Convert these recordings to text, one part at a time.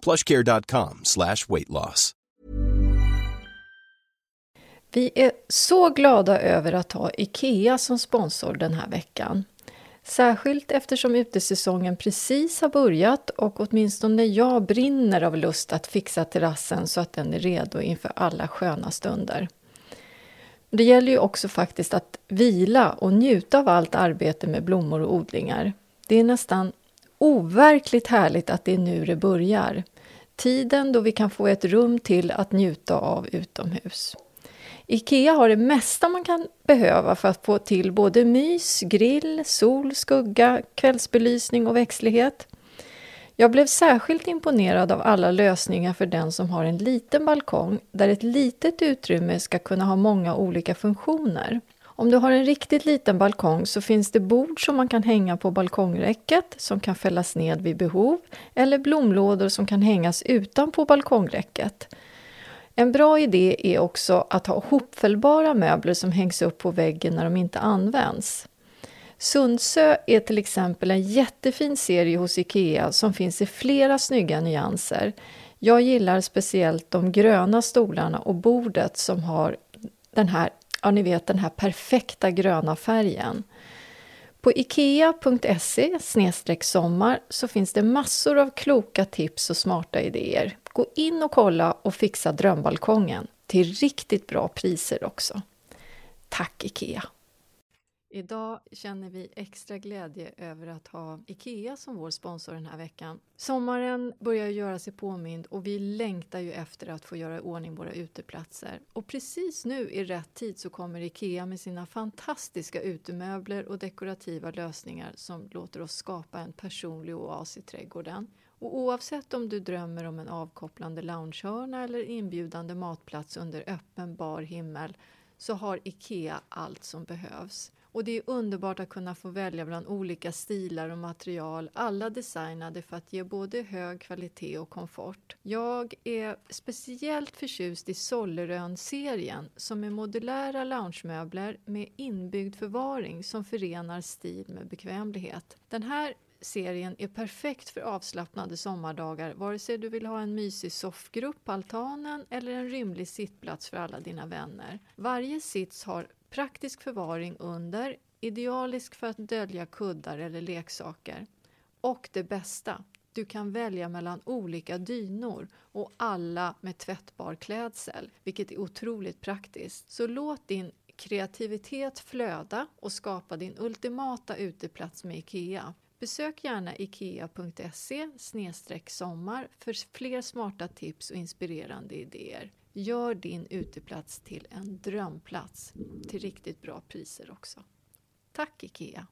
plushcare.com slash weight loss. Vi är så glada över att ha IKEA som sponsor den här veckan. Särskilt eftersom utesäsongen precis har börjat och åtminstone jag brinner av lust att fixa terrassen så att den är redo inför alla sköna stunder. Det gäller ju också faktiskt att vila och njuta av allt arbete med blommor och odlingar. Det är nästan overkligt härligt att det är nu det börjar. Tiden då vi kan få ett rum till att njuta av utomhus. Ikea har det mesta man kan behöva för att få till både mys, grill, sol, skugga, kvällsbelysning och växtlighet. Jag blev särskilt imponerad av alla lösningar för den som har en liten balkong där ett litet utrymme ska kunna ha många olika funktioner. Om du har en riktigt liten balkong så finns det bord som man kan hänga på balkongräcket som kan fällas ned vid behov eller blomlådor som kan hängas utanpå balkongräcket. En bra idé är också att ha hopfällbara möbler som hängs upp på väggen när de inte används. Sundsö är till exempel en jättefin serie hos IKEA som finns i flera snygga nyanser. Jag gillar speciellt de gröna stolarna och bordet som har den här, ja ni vet den här perfekta gröna färgen. På ikea.se sommar så finns det massor av kloka tips och smarta idéer. Gå in och kolla och fixa drömbalkongen till riktigt bra priser också. Tack IKEA! Idag känner vi extra glädje över att ha IKEA som vår sponsor den här veckan. Sommaren börjar göra sig påmind och vi längtar ju efter att få göra i ordning våra uteplatser. Och precis nu i rätt tid så kommer IKEA med sina fantastiska utemöbler och dekorativa lösningar som låter oss skapa en personlig oas i trädgården. Och oavsett om du drömmer om en avkopplande loungehörna eller inbjudande matplats under öppen bar himmel så har IKEA allt som behövs. Och det är underbart att kunna få välja bland olika stilar och material, alla designade för att ge både hög kvalitet och komfort. Jag är speciellt förtjust i Sollerön-serien som är modulära loungemöbler med inbyggd förvaring som förenar stil med bekvämlighet. Den här serien är perfekt för avslappnade sommardagar vare sig du vill ha en mysig soffgrupp på altanen eller en rymlig sittplats för alla dina vänner. Varje sits har praktisk förvaring under, idealisk för att dölja kuddar eller leksaker. Och det bästa, du kan välja mellan olika dynor och alla med tvättbar klädsel, vilket är otroligt praktiskt. Så låt din kreativitet flöda och skapa din ultimata uteplats med IKEA. Besök gärna ikea.se sommar för fler smarta tips och inspirerande idéer. Gör din uteplats till en drömplats till riktigt bra priser också. Tack IKEA!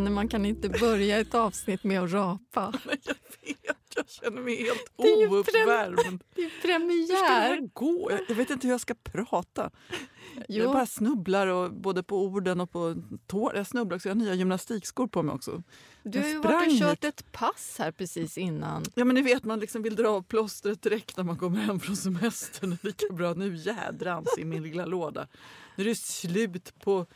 Janne, man kan inte börja ett avsnitt med att rapa. Men jag vet, jag känner mig helt ouppvärmd. Det är premiär. Hur ska det gå? Jag vet inte hur jag ska prata. Jo. Jag bara snubblar och, både på orden och på tår. Jag snubblar också. Jag har nya gymnastikskor på mig också. Du har ju varit och kört ett pass här precis innan. Ja men ni vet man liksom vill dra av plåstret direkt när man kommer hem från semestern. Lika bra nu jädrans i min lilla låda. Nu är det slut på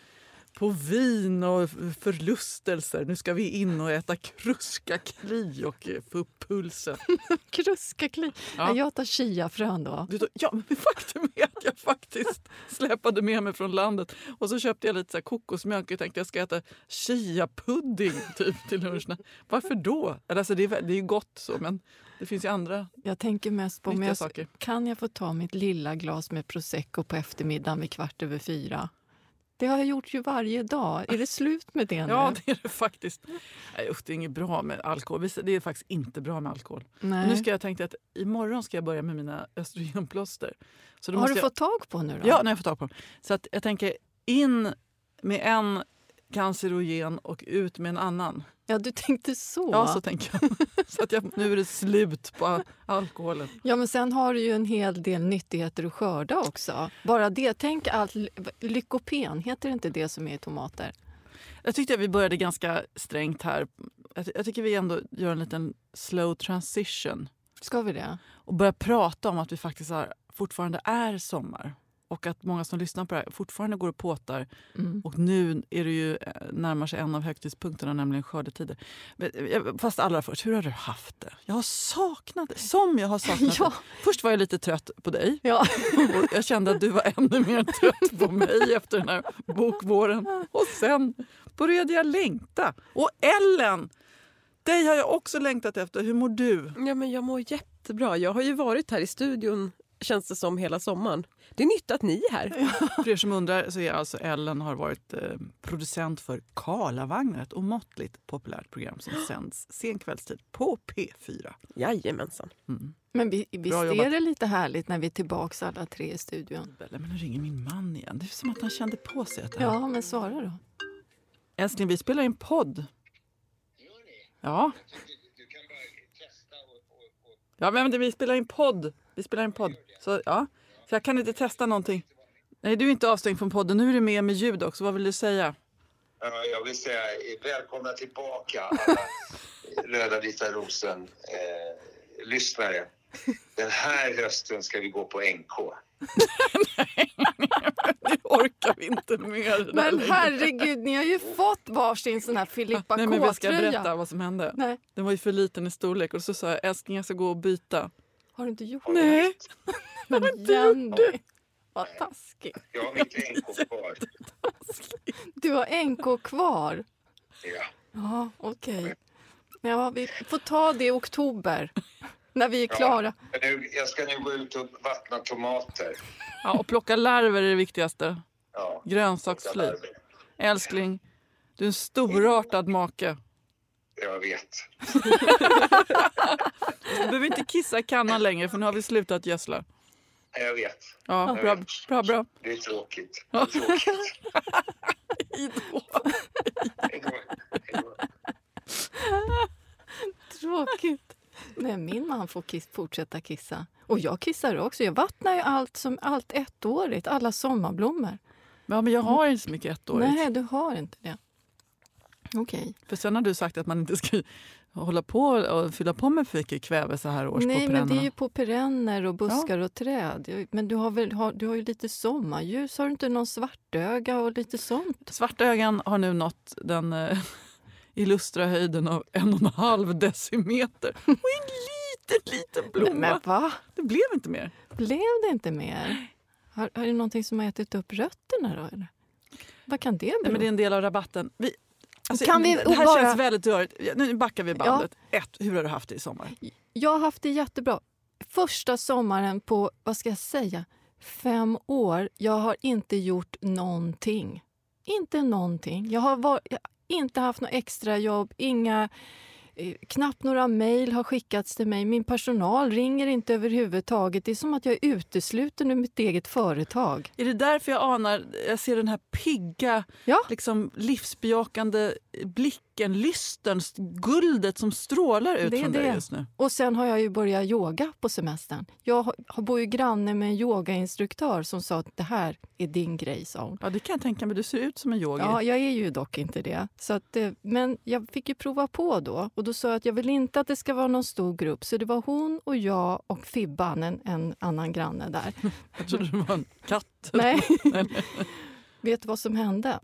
på vin och förlustelser. Nu ska vi in och äta kruskakli och eh, få upp pulsen. kruskakli? Ja. Jag tar chiafrön då. Du, ja, men faktum är att jag faktiskt släpade med mig från landet och så köpte jag lite så kokosmjölk och tänkte att jag ska äta chiapudding typ, till lunchen. Varför då? Alltså, det, är, det är gott så, men det finns ju andra Jag tänker mest på om jag, saker. kan jag få ta mitt lilla glas med prosecco på eftermiddagen vid kvart över fyra. Det har jag gjort ju varje dag. Är det slut med det nu? Ja, det är det faktiskt. Nej, usch, det är inget bra med alkohol. Det är faktiskt inte bra med alkohol. Nu ska jag tänka att imorgon ska jag börja med mina östrogenplåster. Så har du jag... fått tag på nu då? Ja, nu har jag fått tag på dem. Så att jag tänker in med en cancerogen och ut med en annan. Ja, du tänkte så. Ja, så tänker jag. så att jag, nu är det slut på alkoholen. Ja, men sen har du ju en hel del nyttigheter att skörda också. Bara det. Tänk allt... Lykopen, heter det inte det som är i tomater? Jag tyckte att vi började ganska strängt här. Jag, jag tycker vi ändå gör en liten slow transition. Ska vi det? Och börja prata om att vi faktiskt har, fortfarande är sommar och att många som lyssnar på det här fortfarande går och påtar. Mm. Och nu är det ju eh, närmar sig en av högtidspunkterna, nämligen skördetider. Eh, fast allra först, hur har du haft det? Jag har saknat det, som jag har saknat ja. det. Först var jag lite trött på dig. Ja. Och jag kände att du var ännu mer trött på mig efter den här bokvåren. Och sen började jag längta. Och Ellen! Dig har jag också längtat efter. Hur mår du? Ja, men jag mår jättebra. Jag har ju varit här i studion känns det som hela sommaren. Det är nytt att ni är här. För er som undrar så är alltså Ellen har varit eh, producent för Karlavagnen, ett omåttligt populärt program som sänds sen kvällstid på P4. Jajamensan. Mm. Men vi, visst är det lite härligt när vi är tillbaka alla tre i studion? Men nu ringer min man igen. Det är som att han kände på sig. Att ja, men svara då. Älskling, vi spelar in podd. Gör ni? Ja. Ja, men vi spelar in podd. Vi spelar in podd. Så, ja. Så jag kan inte testa någonting. Nej, du är inte avstängd från podden. Nu är du med med ljud också. Vad vill du säga? Jag vill säga välkomna tillbaka alla Röda vita rosen eh, lyssnare. Den här hösten ska vi gå på NK. Nej, det orkar vi inte med. Men herregud, ni har ju fått varsin sån här Filippa Nej, men Jag ska berätta vad som hände. Nej. Den var ju för liten i storlek och så sa jag älskling jag ska gå och byta. Har du inte gjort det? Nej. Men Jenny, vad taskigt. Jag har mitt NK kvar. Du har NK kvar? Ja. Ja, okej. Okay. Ja, vi får ta det i oktober. När vi är klara. Ja, jag ska nu gå ut och vattna tomater. Ja, och plocka larver är det viktigaste. Ja, Grönsaksfly. Älskling, du är en storartad make. Jag vet. du behöver inte kissa i kannan längre för nu har vi slutat gödsla. Jag vet. Ja, jag bra, vet. bra, bra. Det är tråkigt. Det är tråkigt. Hej då. Tråkigt. Nej, min man får kiss, fortsätta kissa. Och jag kissar också. Jag vattnar ju allt som allt ettårigt, alla sommarblommor. Ja, men jag har inte så mycket ettårigt. Nej, du har inte det. Okay. För sen har du sagt att man inte ska hålla på och fylla på med för mycket kväve så här års Nej, på men det är ju på perenner och buskar ja. och träd. Men du har, väl, har, du har ju lite sommarljus. Har du inte någon svartöga och lite sånt? Svartögan har nu nått den eh, illustra höjden av en och en halv decimeter. Och en liten, liten blomma. Men va? Det blev inte mer. Blev det inte mer? Har, har det någonting som har ätit upp rötterna då? Eller? Vad kan det bero? Nej, men det är en del av rabatten. Vi, alltså, kan vi det här bara... känns väldigt rörigt. Nu backar vi bandet. Ja. Ett, hur har du haft det i sommar? Jag har haft det jättebra. Första sommaren på, vad ska jag säga, fem år. Jag har inte gjort någonting. Inte någonting. Jag har, var, jag inte haft något extra jobb, inga knappt några mejl har skickats till mig. Min personal ringer inte överhuvudtaget. Det är som att jag är utesluten ur mitt eget företag. Är det därför jag anar, jag ser den här pigga, ja. liksom livsbejakande blicken, lysten, guldet som strålar ut det från det. dig just nu? Och sen har jag ju börjat yoga på semestern. Jag bor ju granne med en yogainstruktör som sa att det här är din grej, sa hon. Ja, det kan jag tänka mig. Du ser ut som en yogi. Ja, jag är ju dock inte det. Så att, eh, men jag fick ju prova på då. Och då sa jag att jag vill inte att det ska vara någon stor grupp. Så det var hon och jag och Fibban, en, en annan granne där. jag trodde det var en katt. Nej. Vet du vad som hände?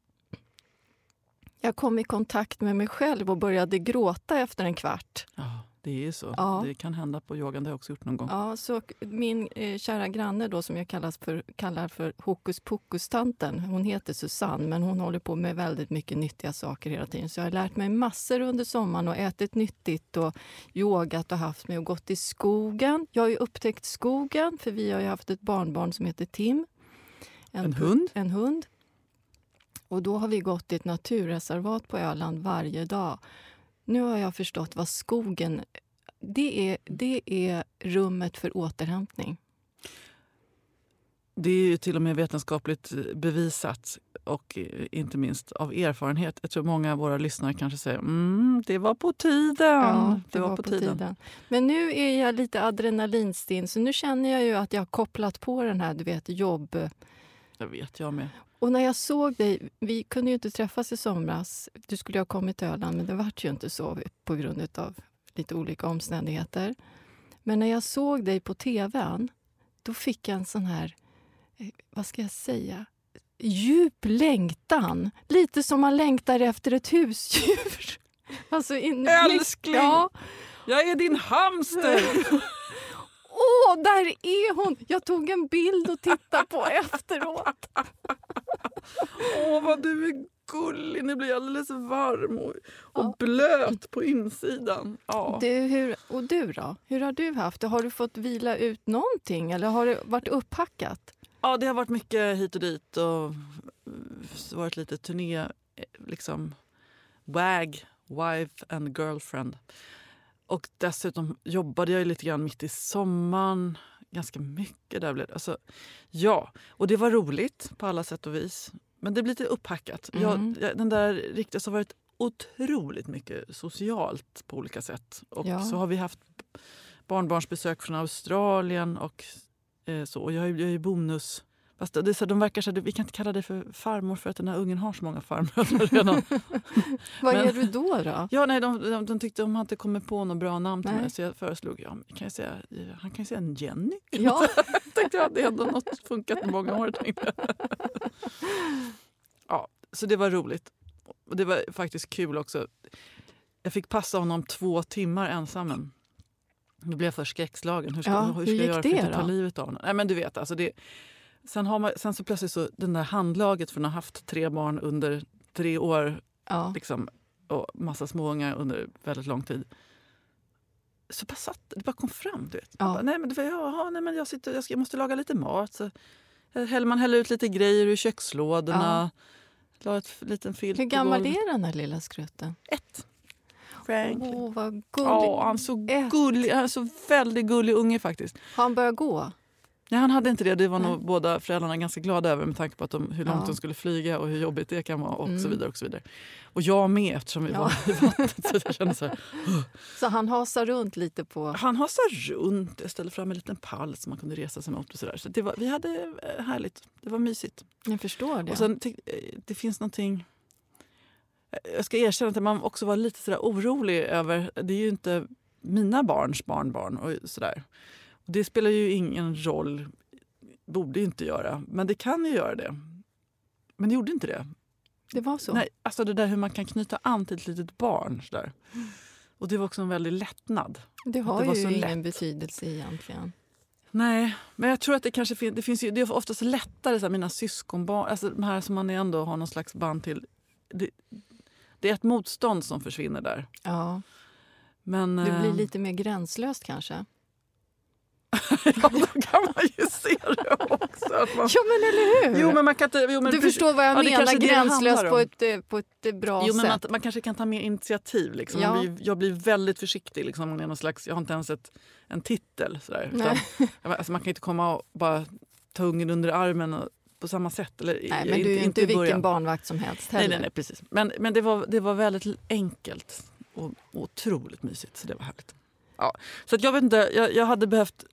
Jag kom i kontakt med mig själv och började gråta efter en kvart. Ja, det är så. Ja. Det kan hända på yogan. Det har jag också gjort någon gång. Ja, så min eh, kära granne då, som jag kallas för, kallar för hokus pokus-tanten, hon heter Susanne, men hon håller på med väldigt mycket nyttiga saker hela tiden. Så jag har lärt mig massor under sommaren och ätit nyttigt och yogat och haft mig och gått i skogen. Jag har ju upptäckt skogen, för vi har ju haft ett barnbarn som heter Tim. En hund? En hund. Och då har vi gått i ett naturreservat på Öland varje dag. Nu har jag förstått vad skogen det är, det är rummet för återhämtning. Det är ju till och med vetenskapligt bevisat och eh, inte minst av erfarenhet. Jag tror många av våra lyssnare kanske säger mm, det var på tiden. Ja, det, var, på, tiden. Men nu är jag lite adrenalinstinn så nu känner jag ju att jag har kopplat på den här du vet, jobb... Jag vet, jag med. Och när jag såg dig, vi kunde ju inte träffas i somras. Du skulle ha kommit till Öland men det vart ju inte så på grund av lite olika omständigheter. Men när jag såg dig på tvn, då fick jag en sån här, eh, vad ska jag säga, djup längtan. Lite som man längtar efter ett husdjur. Alltså in, Älskling! Ja. Jag är din hamster! Åh, där är hon! Jag tog en bild och tittade på efteråt. Åh, vad du är gullig! Nu blir jag alldeles varm och, och blöt på insidan. Ja. Du, hur, och du då? Hur har du haft det? Har du fått vila ut någonting eller har det varit upphackat? ja, det har varit mycket hit och dit och varit lite turné, eh, liksom wag, wife and girlfriend. Och dessutom jobbade jag lite grann mitt i sommaren. Ganska mycket där blev det. Alltså, ja, och det var roligt på alla sätt och vis. Men det blir lite upphackat. Mm. Jag, jag, den där riktigt har varit otroligt mycket socialt på olika sätt. Och Ja. så har vi haft barnbarnsbesök från Australien och eh, så. Och jag är ju bonus... Fast det är så, de verkar så, vi kan inte kalla dig för farmor för att den här ungen har så många farmödrar redan. Vad Men- är du då? då? Ja, nej, de, de, de tyckte de hade inte kommit på något bra namn till Nej. mig så jag föreslog, ja, kan jag säga, han kan ju säga en Jenny. Ja. tänkte jag, det ändå något funkat i många år. Tänkte jag. ja, så det var roligt. Och det var faktiskt kul också. Jag fick passa honom två timmar ensam. Då blev jag först skräckslagen. Hur ska, Ja, hur hur ska jag gick göra för att ta livet av honom? Nej, men du vet, alltså det, sen, har man, sen så plötsligt så den där handlaget från att ha haft tre barn under tre år Ja. liksom, och massa småungar under väldigt lång tid. Så bara satt, det bara kom fram. Du vet. Ja. Bara, nej, men det var, jaha, nej, men jag, sitter, jag, ska, jag måste laga lite mat. Så man häller ut lite grejer ur kökslådorna. La ett liten filt Hur gammal är den här lilla skrutten? Ett. Franklin. Åh, vad gullig. Ja, han är så gullig. Han är så väldigt gullig unge faktiskt. Har han börjat gå? Nej, han hade inte det. Det var nog båda föräldrarna ganska glada över med tanke på att de, hur långt Ja. de skulle flyga och hur jobbigt det kan vara och så Mm. vidare. Och så vidare. Och jag med eftersom vi Ja. var i vattnet. Så jag kände så här, Så han hasar runt lite på... Han hasade runt. Jag ställde fram en liten pall som man kunde resa sig mot. Och så där. Så det var, vi hade eh, härligt. Det var mysigt. Jag förstår det. Och sen, eh, det finns någonting... eh, Jag ska erkänna att man också var lite sådär orolig över... Det är ju inte mina barns barnbarn. Och sådär. Det spelar ju ingen roll. Borde inte göra. Men det kan ju göra det. Men det gjorde inte det. det var så? Nej, alltså det där hur man kan knyta an till ett litet barn. Sådär. Och det var också en väldig lättnad. det har det ju ingen lätt. betydelse egentligen. Nej, men jag tror att det kanske finns, det finns ju, det är oftast lättare, så här, mina syskonbarn, alltså de här som man ändå har någon slags band till. Det, det är ett motstånd som försvinner där. Ja, Men, det blir eh, lite mer gränslöst kanske. ja, då kan man ju se det också. Man, Ja, men eller hur? jo, men man kan inte, jo, men du förstår vad jag Ja, menar, gränslöst handlar på ett, eh, på ett eh, bra Jo, men man, sätt. man kanske kan ta mer initiativ. Liksom. Ja. Blir, jag blir väldigt försiktig. Liksom, någon slags, jag har inte ens ett, en titel. Sådär, utan, alltså, man kan inte komma och bara ta ungen under armen och, på samma sätt. Eller, Nej, men du är inte i vilken barnvakt som helst Nej, heller. nej, nej, precis. Men, men det, var, det var väldigt enkelt och, och otroligt mysigt. Så det var härligt. Ja. Så att jag vet inte, jag, jag hade behövt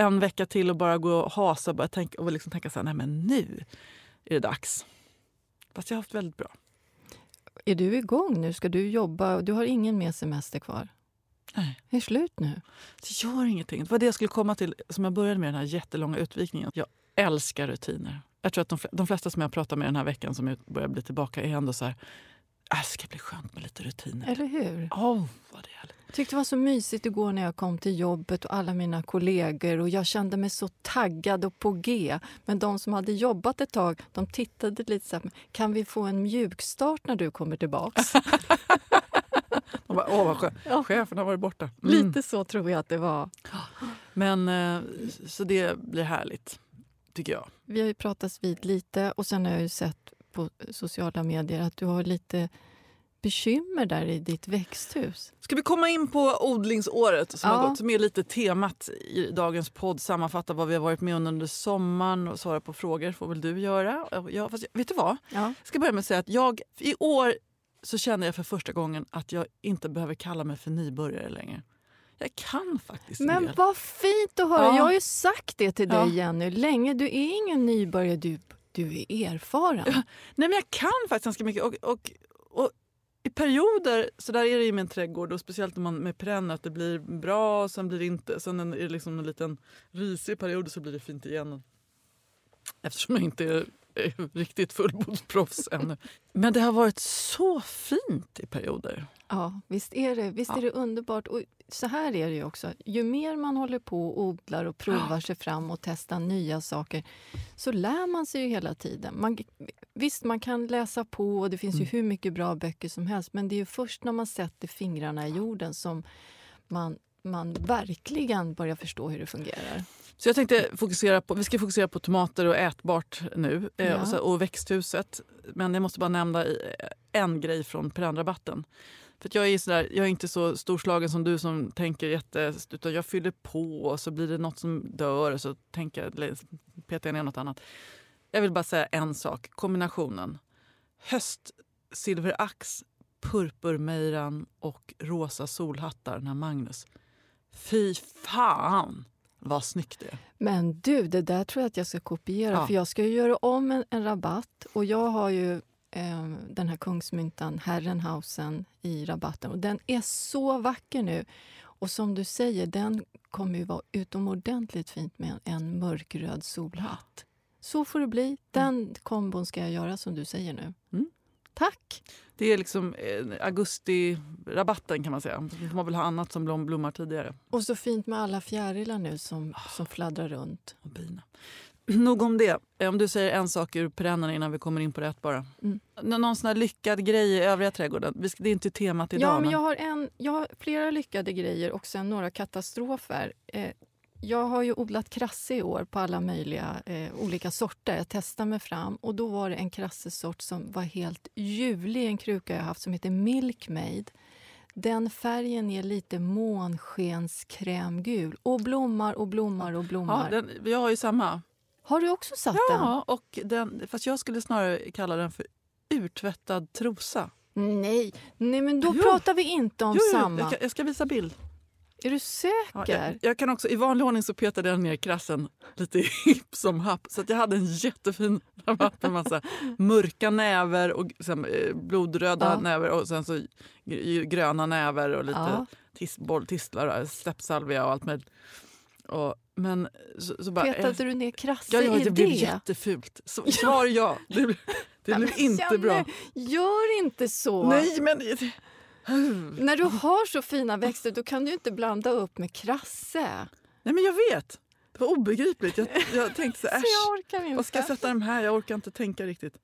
en vecka till och bara gå och hasa och, bara tänka, och liksom tänka så här, nej men nu är det dags. Fast jag har haft väldigt bra. Är du igång nu? Ska du jobba? Du har ingen mer semester kvar? Nej. Det är slut nu. Det gör ingenting. Det var det jag skulle komma till, som jag började med den här jättelånga utvikningen. Jag älskar rutiner. Jag tror att de, de flesta som jag pratar med den här veckan som börjar bli tillbaka är ändå så här, Det ska bli skönt med lite rutiner. Eller hur? Åh, vad det är. Jag tyckte det var så mysigt igår när jag kom till jobbet och alla mina kollegor och jag kände mig så taggad och på G. Men de som hade jobbat ett tag, de tittade lite så här, kan vi få en mjukstart när du kommer tillbaks? De bara, åh vad skönt. Ja. Chefen har varit borta. Mm. Lite så tror jag att det var. Men eh, så det blir härligt, tycker jag. Vi har ju pratats vid lite och sen har jag ju sett på sociala medier att du har lite bekymmer där i ditt växthus. Ska vi komma in på odlingsåret som Ja. har gått, som är lite temat i dagens podd. Sammanfatta vad vi har varit med om under sommaren och svara på frågor får väl du göra. Ja, fast, vet du vad? Ja. Jag ska börja med att säga att jag i år så känner jag för första gången att jag inte behöver kalla mig för nybörjare längre. Jag kan faktiskt en Men del. vad fint att höra! Ja. Jag har ju sagt det till dig Ja. Jenny länge. Du är ingen nybörjare, du, du är erfaren. Ja, Nej, men jag kan faktiskt ganska mycket. Och, och, och I perioder, så där är det i min trädgård, och speciellt om man med perenner, att det blir bra och sen blir det inte. Sen är det liksom en liten risig period och så blir det fint igen. Eftersom jag inte är riktigt fullblodsproffs ännu. Men det har varit så fint i perioder. Ja, visst är det, visst Ja. är det underbart. Och så här är det ju också. Ju mer man håller på och odlar och provar sig fram och testar nya saker så lär man sig ju hela tiden. Man, visst, man kan läsa på och det finns ju hur mycket bra böcker som helst men det är ju först när man sätter fingrarna i jorden som man, man verkligen börjar förstå hur det fungerar. Så jag tänkte fokusera på, vi ska fokusera på tomater och ätbart nu eh, Ja. och, så, och växthuset. Men jag måste bara nämna en grej från perennrabatten. För jag, är sådär, jag är inte så storslagen som du som tänker jätte... Utan jag fyller på och så blir det något som dör och så tänker jag, petar jag ner något annat. Jag vill bara säga en sak. Kombinationen höstsilverax, purpurmejran och rosa solhattar, den här Magnus. Fy fan vad snyggt det är. Men du, det där tror jag att jag ska kopiera Ja. för jag ska göra om en, en rabatt och jag har ju eh, den här kungsmyntan, Herrenhausen, i rabatten och den är så vacker nu. Och som du säger, den kommer ju vara utomordentligt fint med en, en mörkröd solhatt. Så får det bli. Den kombon ska jag göra som du säger nu. Mm. Tack! Det är liksom eh, augusti-rabatten kan man säga. Man väl ha annat som blom, blommar tidigare. Och så fint med alla fjärilar nu som, som fladdrar runt. Och bina. Nog om det. Eh, Om du säger en sak ur perennerna innan vi kommer in på det ätbara. Mm. Nå- Någon sån här lyckad grej i övriga trädgården? Det är inte temat idag. Ja, men jag har, en, jag har flera lyckade grejer och sen några katastrofer. Eh, jag har ju odlat krasse i år på alla möjliga eh, olika sorter. Jag testar mig fram och då var det en krassesort som var helt ljuvlig, en kruka jag haft som heter Milkmaid. Den färgen är lite månskenskrämgul och blommar och blommar och ja, blommar. den, jag har ju samma. Har du också satt den? Ja, och den, fast jag skulle snarare kalla den för urtvättad trosa. Nej, nej men då Jo. pratar vi inte om Jo, samma. jag, jag ska visa bild. Är du säker? Ja, jag, jag kan också, I vanlig ordning så petade jag ner krassen lite hipp som happ. Så jag hade en jättefin rabatt med massa mörka näver och sen, eh, blodröda Ja. näver och sen så gr- gröna näver och lite Ja. tis, boll, tistlar, steppsalvia och allt möjligt. Och, men så, så bara... eh, Petade du ner krasse ja, ja, i det blev jättefult. Så, svar ja. Det, det blev inte bra. Gör inte så! Nej, men... När du har så fina växter då kan du inte blanda upp med krasse. Nej, men jag vet. Det var obegripligt. Jag, jag tänkte så Så äsch. jag orkar inte. Vad ska jag sätta dem här? Jag orkar inte tänka riktigt.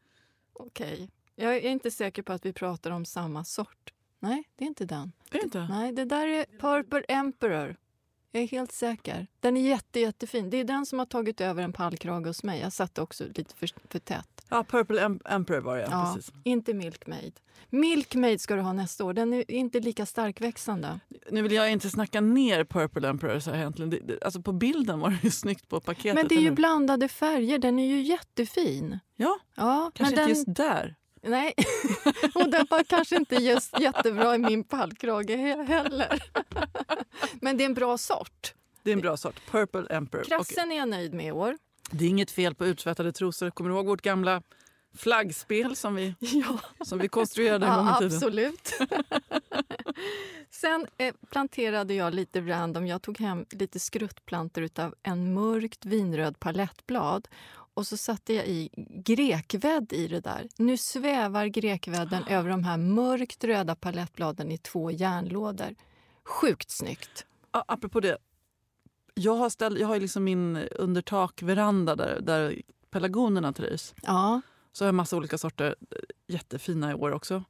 Okej. Jag är inte säker på att vi pratar om samma sort. Nej, det är inte den. Är det inte? Nej, det där är Purple Emperor. Jag är helt säker. Den är jätte, jättefin. Det är den som har tagit över en pallkrage hos mig. Jag satte också lite för, för tätt. Ja, Purple Em- Emperor var det, ja. Ja, Precis. inte Milkmaid. Milkmaid ska du ha nästa år. Den är inte lika starkväxande. Nu vill jag inte snacka ner Purple Emperor. Så här, egentligen. Det, det, alltså på bilden var det ju snyggt på paketet. Men det är ju blandade färger. Den är ju jättefin. Ja, Ja, kanske inte den, just där. Nej, och den var kanske inte just jättebra i min pallkrage he- heller. Men det är en bra sort. Det är en bra sort. Purple Emperor. Krassen är jag nöjd med i år. Det är inget fel på utsvettade trosor. Kommer du ihåg vårt gamla flaggspel som vi, Ja, som vi konstruerade en gång i tiden? absolut. Sen eh, planterade jag lite random. Jag tog hem lite skruttplantor av en mörkt vinröd palettblad. och så satte jag i grekvädd i det där. Nu svävar grekvädden över de här mörkt röda palettbladen i två järnlådor. Sjukt snyggt. Apropå det. Jag har, ställ, jag har liksom min undertakveranda där, där pelargonerna trivs. Ja, Så har jag massa olika sorter, eh, jättefina i år också.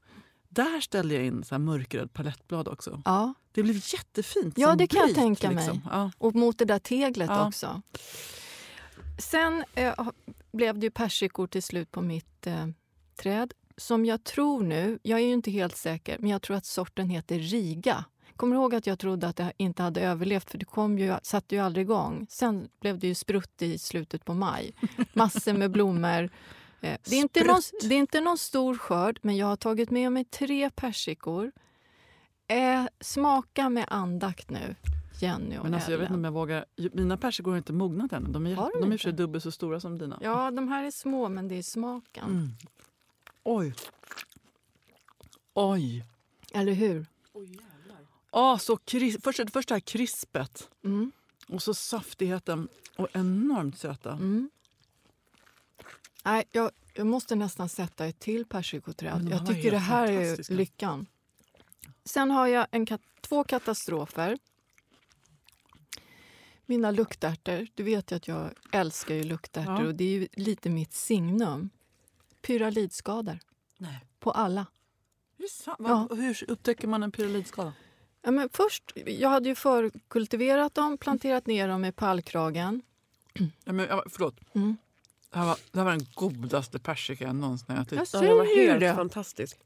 Där ställde jag in så här mörkröd palettblad också. ja. Det blev jättefint. Ja, det kan jag brik, tänka mig. liksom. Ja. Och mot det där teglet Ja. också. Sen eh, blev det persikor till slut på mitt eh, träd. Som jag tror nu, jag är ju inte helt säker, men jag tror att sorten heter Riga. Kommer du ihåg att jag trodde att det inte hade överlevt för det kom ju, satte ju aldrig igång. Sen blev det ju sprutt i slutet på maj. Massor med blommor. Eh, Det är, inte någon, det är inte någon stor skörd, men jag har tagit med mig tre persikor. Eh, smaka med andakt nu, Jenny och Men alltså, jag vet inte om jag vågar. Mina persikor har inte mognat än. De är, Har de är för dubbelt så stora som dina. Ja, de här är små, men det är smaken. Mm. Oj. Oj. Eller hur? Ah, så kris- först, först det här krispet Mm. och så saftigheten och enormt söta. Mm. Nej, jag, jag måste nästan sätta ett till persikoträd. Jag tycker det här är lyckan. Sen har jag en två katastrofer. Mina luktärtor. Du vet ju att jag älskar ju luktärtor Ja. och det är ju lite mitt signum. Pyralidskador Nej. på alla. Vad- Hur upptäcker man en pyralidskada? Ja, men först, jag hade ju förkultiverat dem, planterat ner dem i pallkragen. Ja, men, förlåt. Mm. Det, här var, det här var den godaste persika jag någonsin ätit. Jag Ja, den var säger helt det. fantastisk.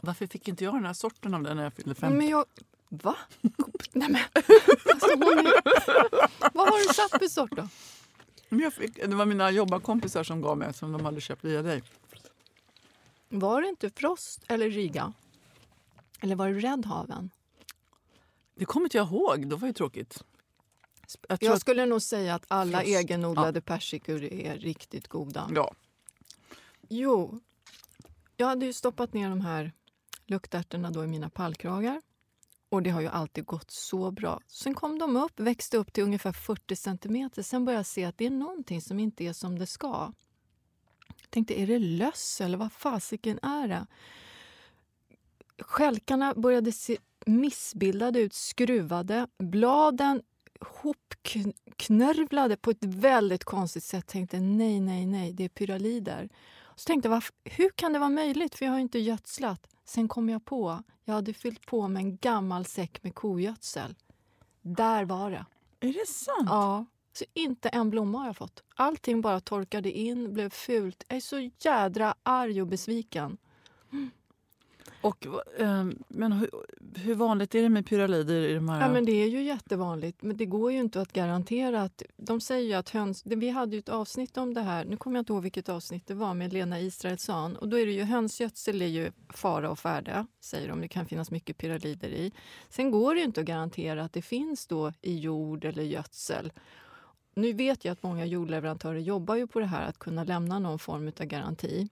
Varför fick inte jag den här sorten av den när jag fyllde 50? Men jag... Va? Nej men... Alltså, är... Vad har du satt för sort då? Men jag fick, det var mina jobbarkompisar som gav mig som de hade köpt via dig. Var det inte Frost eller Riga? Eller var det Redhaven? Det kommer inte jag ihåg. Det var ju tråkigt. Jag Jag att, skulle nog säga att alla Frost. egenodlade persikor är riktigt goda. ja. Jo, jag hade ju stoppat ner de här luktärtorna då i mina pallkragar. Och det har ju alltid gått så bra. Sen kom de upp, växte upp till ungefär 40 centimeter. Sen började jag se att det är någonting som inte är som det ska. Jag tänkte, är det löss eller vad fasiken är det? Skälkarna började se missbildade ut, skruvade. Bladen hopknörvlade på ett väldigt konstigt sätt. Tänkte nej, nej, nej, det är pyralider. Så tänkte jag, hur kan det vara möjligt? För jag har inte gödslat. Sen kom jag på, jag hade fyllt på med en gammal säck med kogödsel. Där var det. Är det sant? Ja. Så inte en blomma har jag fått. Allting bara torkade in, blev fult. Jag är så jädra arg och besviken. Och, ehm, men hur, hur vanligt är det med pyralider i de här? Ja, men det är ju jättevanligt, men det går ju inte att garantera att... De säger ju att höns... Vi hade ju ett avsnitt om det här, nu kommer jag inte ihåg vilket avsnitt det var, med Lena Israelsson. Och då är det ju hönsgödsel är ju fara och färde, säger de. Det kan finnas mycket pyralider i. Sen går det ju inte att garantera att det finns då i jord eller gödsel. Nu vet jag att många jordleverantörer jobbar ju på det här att kunna lämna någon form av garanti.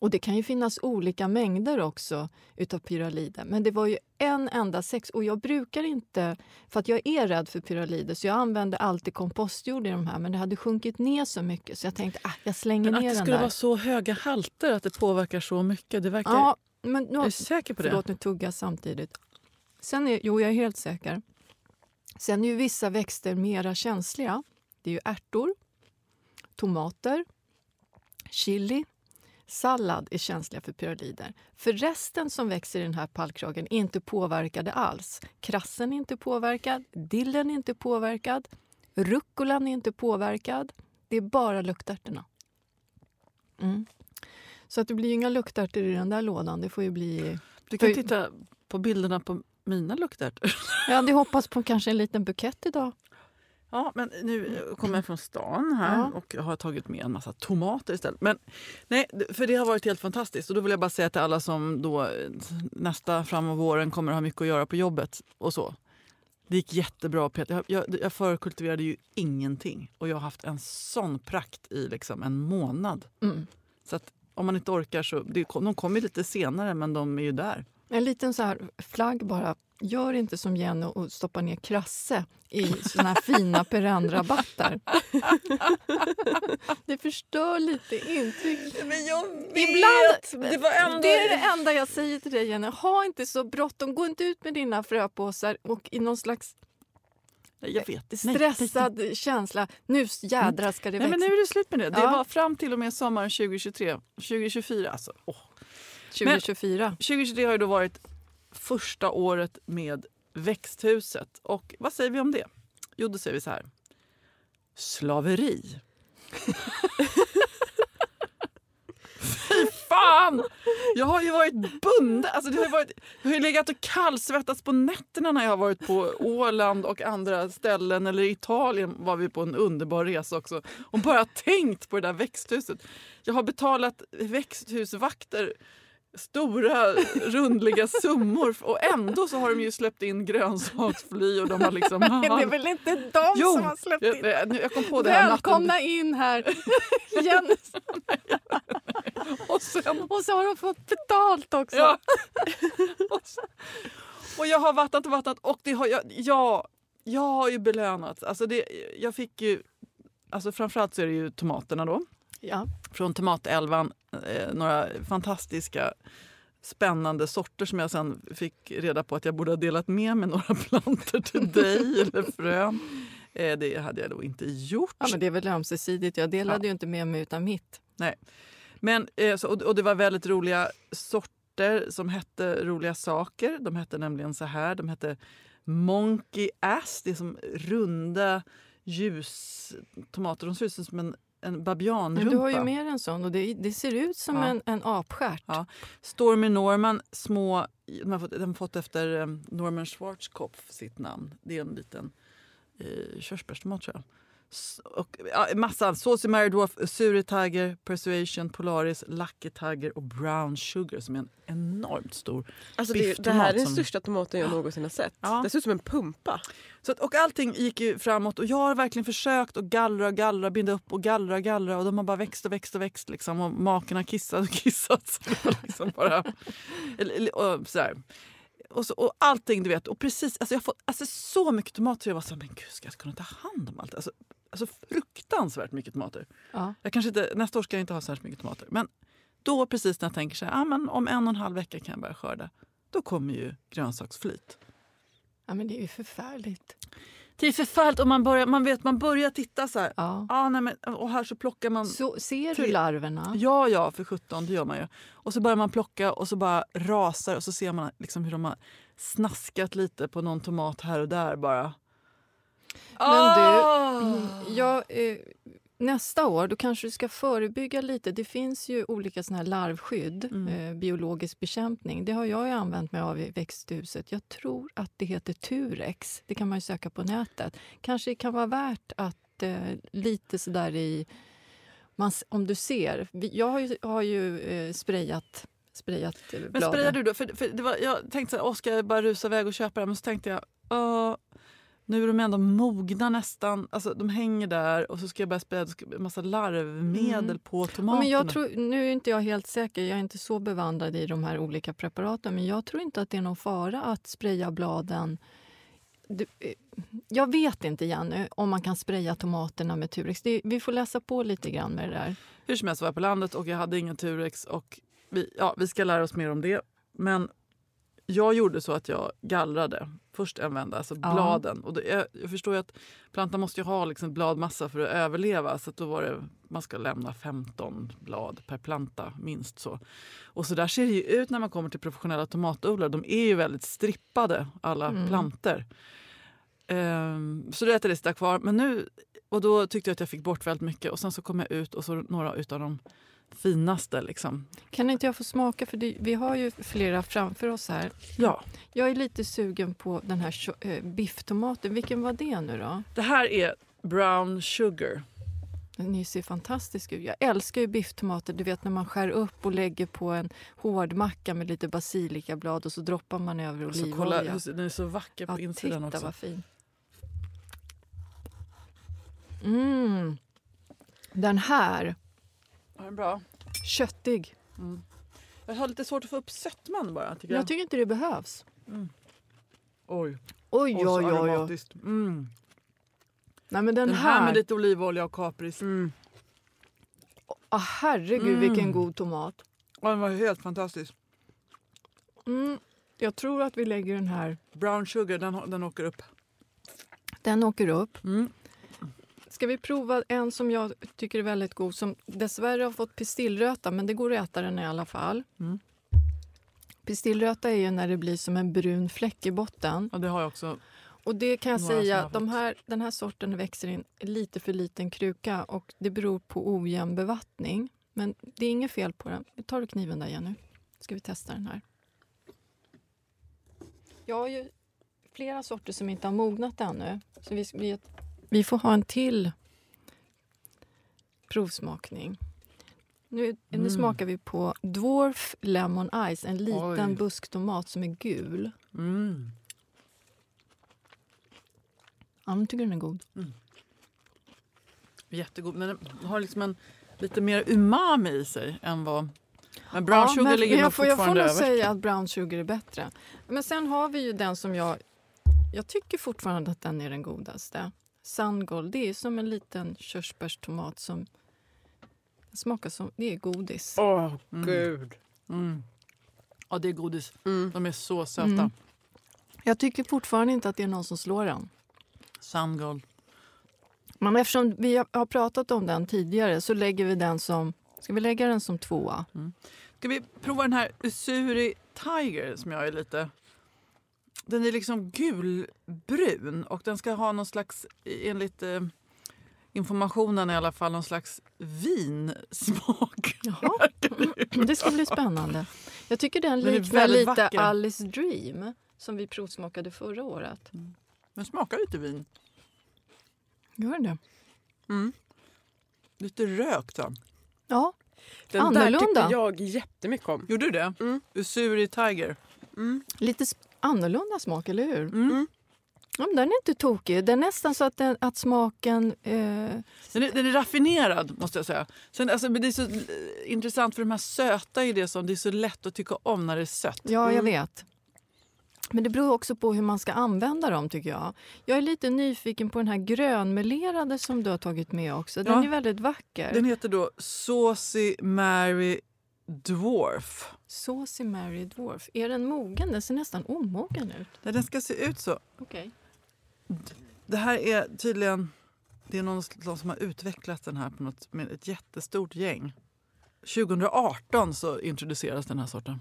Och det kan ju finnas olika mängder också utav pyralider. Men det var ju en enda sex. Och jag brukar inte, för att jag är rädd för pyralider, så jag använder alltid kompostjord i de här. Men det hade sjunkit ner så mycket så jag tänkte ah, jag slänger men att ner det den skulle där. vara så höga halter att det påverkar så mycket. Det verkar... Ja, men nu, är du säker på det? Förlåt, nu tuggar jag samtidigt. Sen är, jo, jag är helt säker. Sen är ju vissa växter mera känsliga. Det är ju ärtor, tomater, chili, sallad är känsliga för pyralider. För resten som växer i den här pallkragen är inte påverkade alls. Krassen är inte påverkad, dillen är inte påverkad, rucolan är inte påverkad. Det är bara luktärtorna. Mm. Så att det blir inga luktärtor i den där lådan. Det får ju bli... Du kan titta på bilderna på mina luktärtor. Jag hade hoppats på kanske en liten bukett idag. Ja, men nu kommer jag från stan här Ja. och har tagit med en massa tomater istället. Men nej, för det har varit helt fantastiskt. Och då vill jag bara säga till alla som då eh, nästa fram av våren kommer att ha mycket att göra på jobbet och så. Det gick jättebra Peter. Jag, jag, jag förkultiverade ju ingenting och jag har haft en sån prakt i liksom en månad. Mm. Så att om man inte orkar så, det, de kommer lite senare men de är ju där. En liten så här flagg bara Gör inte som Jenny och stoppa ner krasse i såna här fina perennrabatter. det förstör lite intryck. Men jag vet! Ibland, det, var ändå... det är det enda jag säger till dig, Jenny. Ha inte så bråttom. Gå inte ut med dina fröpåsar och i någon slags Nej, jag vet. stressad känsla. Nu jädrar ska det Nej, växa. men nu är det slut med det. Det Ja. var fram till och med sommaren 2023. 2024 alltså. Åh. 2024. 2023 har ju då varit första året med växthuset. Och vad säger vi om det? Jo, då säger vi så här. Slaveri. Fy fan! Jag har ju varit bunden. Alltså det har varit, jag har ju legat och kallsvettats på nätterna när jag har varit på Åland och andra ställen. Eller i Italien var vi på en underbar resa också. Och bara tänkt på det där växthuset. Jag har betalat växthusvakter stora rundliga summor och ändå så har de ju släppt in grönsaksfly och de har liksom... det är väl inte de Jo, som har släppt in? jag, jag, jag kom på det här natten. Välkomna in här! Jenny. Och, sen, Och så har de fått betalt också. ja. och, sen, och jag har vattnat och vattnat och det har jag, ja, jag har ju belönats. Alltså det, jag fick ju, alltså framförallt så är det ju tomaterna då. Ja. från Tomatälvan. Eh, några fantastiska spännande sorter som jag sen fick reda på att jag borde ha delat med mig några plantor till dig eller frön. Eh, det hade jag då inte gjort. ja, men det är väl ömsesidigt. Jag delade Ja. ju inte med mig utan mitt. Men, eh, så, och, och det var väldigt roliga sorter som hette roliga saker. De hette nämligen så här. De hette Monkey Ass. Det är som runda ljustomater. De ser ut som en, en babianrumpa. Men du har ju mer en sån och det, det ser ut som Ja. en, en apstjärt. Ja. Stormy Norman, små... De har fått, de har fått efter um, Norman Schwarzkopf sitt namn. Det är en liten eh, körsbärstomat tror jag. Och, ja, massa. Saucy Mary Dwarf, Suri Tiger, Persuasion, Polaris, Lucky Tiger och Brown Sugar som är en enormt stor. Alltså det, det här är den som- största tomaten jag någonsin har sett. Ja. Det ser ut som en pumpa. Så att, och allting gick ju framåt och jag har verkligen försökt att gallra och gallra, binda upp och gallra och gallra och de har bara växt och växt och växt liksom och maken har kissat och kissat. Liksom bara, och så här. Och, så, och allting du vet. Och precis, alltså jag har fått alltså så mycket tomater jag var så här, men gud ska jag kunna ta hand om allt? Alltså, alltså fruktansvärt mycket tomater. Ja. Jag kanske inte, nästa år ska jag inte ha här mycket tomater. Men då precis när jag tänker så här, ah, men om en och en halv vecka kan jag börja skörda. Då kommer ju grönsaksflyt. ja, men det är ju förfärligt. Det är förfärligt om man börjar, man vet, man börjar titta så här. Ja. Ah, nej, men, och här så plockar man. Så, ser du larverna? Ja, ja, för 17 det gör man ju. Och så börjar man plocka och så bara rasar och så ser man liksom hur de har snaskat lite på någon tomat här och där bara. Men du, Ah! Mm, ja, eh, nästa år då kanske du ska förebygga lite. Det finns ju olika såna här larvskydd, Mm. eh, biologisk bekämpning. Det har jag ju använt mig av i växthuset. Jag tror att det heter Turex. Det kan man ju söka på nätet. Kanske kan vara värt att eh, lite sådär i... Man, om du ser. Jag har ju, har ju eh, sprayat, sprayat eh, Men bladen. sprayar du då? För, för det var, jag tänkte så här, "Åh, ska jag bara rusa iväg och köpa det? Men så tänkte jag, "Åh, nu är de ändå mogna nästan. Alltså, de hänger där och så ska jag börja spraya en massa larvmedel Mm. på Ja, tomaterna. men jag tror, nu är inte jag helt säker, jag är inte så bevandrad i de här olika preparaten men jag tror inte att det är någon fara att spraya bladen. Du, eh, jag vet inte, Jenny, om man kan spraya tomaterna med Turex. Det, vi får läsa på lite grann med det där. Hur som helst var jag på landet och jag hade ingen Turex. Och vi, ja, vi ska lära oss mer om det. Men jag gjorde så att jag gallrade först en vända, alltså Ja. bladen. Och det, jag, förstår ju att plantan måste ju ha liksom bladmassa för att överleva. Så att då var det, man ska lämna 15 blad per planta, minst så. Och så där ser det ju ut när man kommer till professionella tomatodlare. De är ju väldigt strippade, alla Mm. planter. Ehm, så det är det sitta kvar. Men nu, och då tyckte jag att jag fick bort väldigt mycket. Och sen så kom jag ut och så några utav de finaste. Liksom. Kan inte jag få smaka? För det, vi har ju flera framför oss här. Ja, Jag är lite sugen på den här eh, bifftomaten. Vilken var det nu då? det här är brown sugar. Ni ser fantastiska ut. Jag älskar ju bifftomater. Du vet när man skär upp och lägger på en hårdmacka med lite basilikablad och så droppar man över Alltså, kolla, olivolja. hur- den är så vacker på Ja, insidan titta också. vad fin. Mm. Den här, Ja, den bra. köttig. Jag har lite svårt att få upp sötman bara. Tycker jag. Jag tycker inte det behövs. Oj, Oj, oj, oj. oj. aromatiskt. Mm. Nej, men den, Den här här... med lite olivolja och kapris. Mm. Ah, herregud, Mm. vilken god tomat. Ja, den var helt fantastisk. Mm. Jag tror att vi lägger den här... Brown sugar, den, den åker upp. Den åker upp. Mm. Ska vi prova en som jag tycker är väldigt god som dessvärre har fått pistillröta, men det går att äta den i alla fall. Mm. Pistillröta är ju när det blir som en brun fläck i botten. Ja, det har jag också. Och det kan jag säga, de här, den här sorten växer i en lite för liten kruka och det beror på ojämn bevattning. Men det är inget fel på den. Vi tar kniven där Jenny. Ska vi testa den här. Jag har ju flera sorter som inte har mognat ännu. Så vi, vi, vi får ha en till provsmakning. Nu, nu Mm. smakar vi på Dwarf Lemon Ice, en liten Oj. busktomat som är gul. Mm. Ja, jag tycker den är god. Jättegod. Men den har liksom en lite mer umami i sig än vad... Men brown Ja, sugar men- ligger men nog jag får, jag får nog säga att brown sugar är bättre. Men sen har vi ju den som jag... Jag tycker fortfarande att den är den godaste. Sungold, det är som en liten körsbärstomat som smakar som... Det är godis. Åh, Mm. gud. Mm. Ja, det är godis. Mm. De är så söta. Mm. Jag tycker fortfarande inte att det är någon som slår den. Sungold. Men eftersom vi har- pratat om den tidigare så lägger vi den som... Ska vi lägga den som tvåa? Ska vi prova den här Usuri Tiger som jag är lite... Den är liksom gulbrun och den ska ha någon slags, enligt eh, informationen i alla fall, någon slags vinsmak. Jaha. Det ska bli spännande. Jag tycker den liknar lite vacker. Alice Dream som vi provsmakade förra året. Den smakar lite vin. Gör den det? Lite rökt. Så. Ja. Den Annorlunda. där tyckte jag jättemycket om. Gjorde du det? Mm. Usuri Tiger. Lite sp- annorlunda smak, eller hur? Mm. Ja, men den är inte tokig. Det är nästan så att, den, att smaken... Eh, Den, är, den är raffinerad måste jag säga. Sen, alltså, men det är så eh, intressant för de här söta är det som det är så lätt att tycka om när det är sött. ja, jag vet. Men det beror också på hur man ska använda dem, tycker jag. Jag är lite nyfiken på den här grönmelerade som du har tagit med också. Den Ja. är väldigt vacker. Den heter då Saucy Mary Dwarf. Saucy Mary Dwarf. Är den mogen? Den ser nästan omogen ut. Nej, Den ska se ut så. Okej. Det här är tydligen det är någon någon som har utvecklat den här på något, med ett jättestort gäng. 2018 så introduceras den här sorten.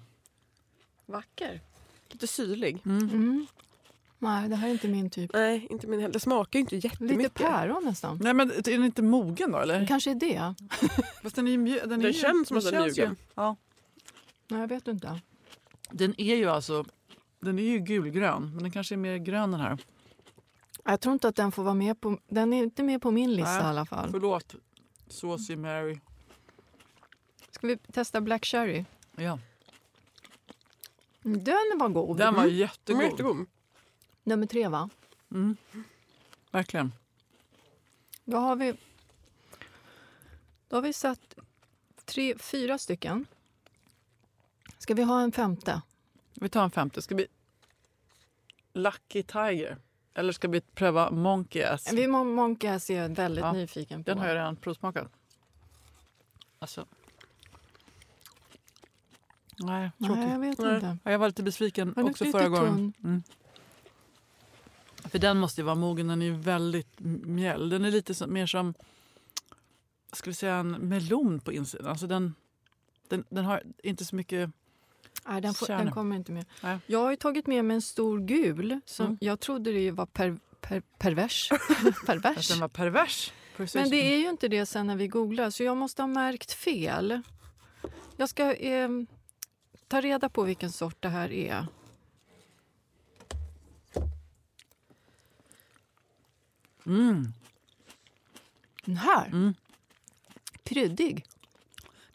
Vacker. Lite syrlig. Mm. Nej, det här är inte min typ. Nej, inte min heller. Det smakar ju inte jättemycket. Lite päron nästan. Nej men är den inte mogen då eller? Kanske är det. Fast den är ju mju- den, är Den känns som att den är mjugen. Ja. Nej, jag vet inte. Den är ju alltså den är ju gulgrön men den kanske är mer grön den här. Jag tror inte att den får vara med på... Den är inte med på min lista Nej, i alla fall. Förlåt. Saucy Mary. Ska vi testa Black Cherry? Ja. Den var god. Den var jättegod. var jättegod. Nummer tre, va? Mm. Verkligen. Då har vi... Då har vi satt tre, fyra stycken. Ska vi ha en femte? Vi tar en femte. Ska vi... Lucky Tiger. Eller ska vi pröva Monkey Ass? Vi Mon- Monkey Ass är jag väldigt Ja, nyfiken på. Den har jag redan provsmakat. Alltså. Nej, tråkigt. Nej, jag vet inte. Ja, Jag var lite besviken också förra gången. Mm. För den måste ju vara mogen. Den är ju väldigt mjäll. Den är lite som, mer som ska vi säga, en melon på insidan. Alltså den, den, den har inte så mycket... Nej, den, får, den kommer inte med. Nej. Jag har ju tagit med mig en stor gul som Mm. jag trodde det var per, per, pervers. Att pervers. den var pervers. Precis. Men det är ju inte det sen när vi googlar, så jag måste ha märkt fel. Jag ska eh, ta reda på vilken sort det här är. Mm. Den här? Mm. Kryddig.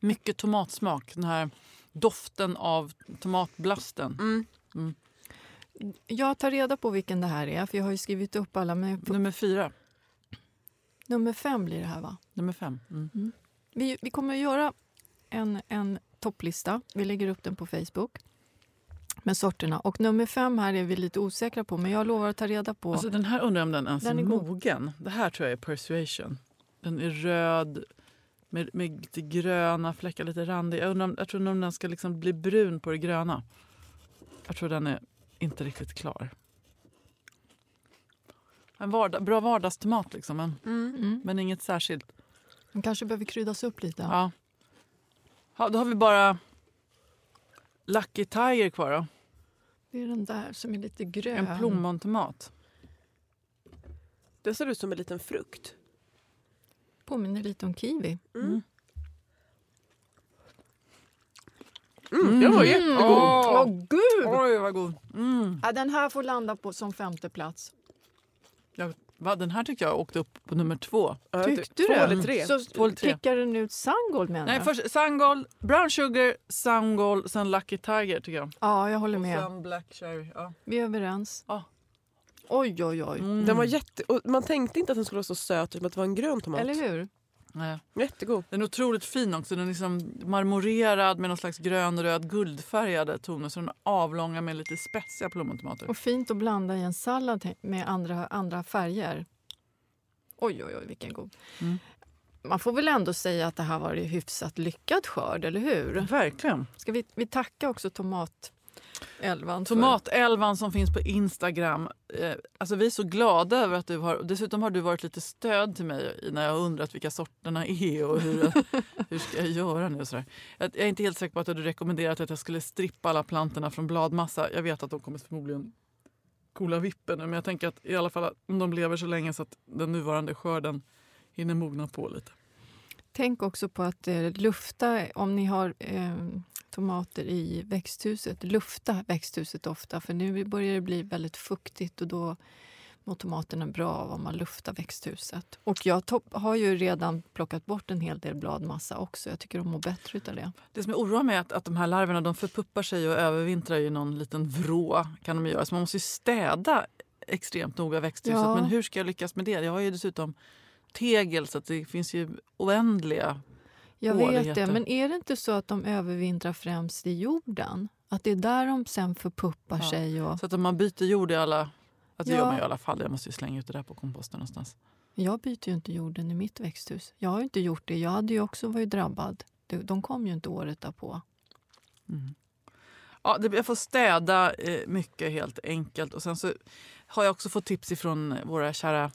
Mycket tomatsmak. Den här doften av tomatblasten. Mm. Jag tar reda på vilken det här är, för jag har ju skrivit upp alla. På, Nummer fyra. nummer fem blir det här, va? Nummer fem. Mm. Vi, vi kommer att göra en, en topplista. Vi lägger upp den på Facebook. Med sorterna. Och nummer fem här är vi lite osäkra på, men jag lovar att ta reda på. Alltså, den här undrar jag om den ens Den är mogen. Det här tror jag är persuasion. Den är röd med, med lite gröna fläckar, lite randig. Jag, undrar om, jag tror om den ska liksom bli brun på det gröna. Jag tror den är inte riktigt klar. En vardag, bra vardagstomat liksom, men, Mm. men inget särskilt. Den kanske behöver kryddas upp lite. Ja. Ja, då har vi bara Lucky Tiger kvar då. Det är den där som är lite grön. En plommontomat. Det ser ut som en liten frukt. Påminner lite om kiwi. Mm. Mm, den var jättegod. Åh gud! Oj, vad god. Mm. Ja, den här får landa på som femte plats. Ja, va, den här tycker jag åkte upp på nummer två. Tyckte två du? eller tre? Så Två eller tre. kickar den ut Sungold menar Nej, först Sangol, Brown Sugar, Sangol, sen Lucky Tiger tycker jag. Ja, jag håller Och med. sen Black Cherry. Ja. Vi är överens. Ja. Oj, oj, oj. Mm. Den var jätte... och man tänkte inte att den skulle vara så söt, som att det var en grön tomat. Eller hur? Nej. Jättegod. Den är otroligt fin också. Den är liksom marmorerad med någon slags grön-röd guldfärgade toner. Så den är avlånga med lite spetsiga plommontomater. Och fint att blanda i en sallad med andra, andra färger. Oj, oj, oj, vilken god. Mm. Man får väl ändå säga att det här var en hyfsat lyckad skörd, eller hur? Verkligen. Ska vi, vi tacka också Tomat-Elvan? För- Tomatelvan som finns på Instagram. Eh, alltså vi är så glada över att du har... Dessutom har du varit lite stöd till mig när jag undrat vilka sorterna är och hur, hur ska jag göra nu. Sådär. Jag är inte helt säker på att du rekommenderat att jag skulle strippa alla plantorna från bladmassa. Jag vet att de kommer förmodligen kola vippen nu men jag tänker att i alla fall om de lever så länge så att den nuvarande skörden hinner mogna på lite. Tänk också på att eh, lufta, om ni har eh, tomater i växthuset, lufta växthuset ofta för nu börjar det bli väldigt fuktigt och då mår tomaterna bra av om man luftar växthuset. Och jag har ju redan plockat bort en hel del bladmassa också. Jag tycker de mår bättre utav det. Det som oroar mig är att, att de här larverna de förpuppar sig och övervintrar i någon liten vrå. kan de göra. Så man måste ju städa extremt noga växthuset. Ja. Men hur ska jag lyckas med det? Jag har ju dessutom tegel så att det finns ju oändliga... Jag det vet det, men är det inte så att de övervintrar främst i jorden? Att det är där de sen förpuppar Ja. sig? Och... Så att om man byter jord i alla... Alltså det Ja. gör man i alla fall. Jag måste ju slänga ut det där på komposten någonstans. Jag byter ju inte jorden i mitt växthus. Jag har inte gjort det. Jag hade ju också varit drabbad. De- kom ju inte året därpå. Ja, det, jag får städa eh, mycket helt enkelt. Och sen så har jag också fått tips ifrån våra kära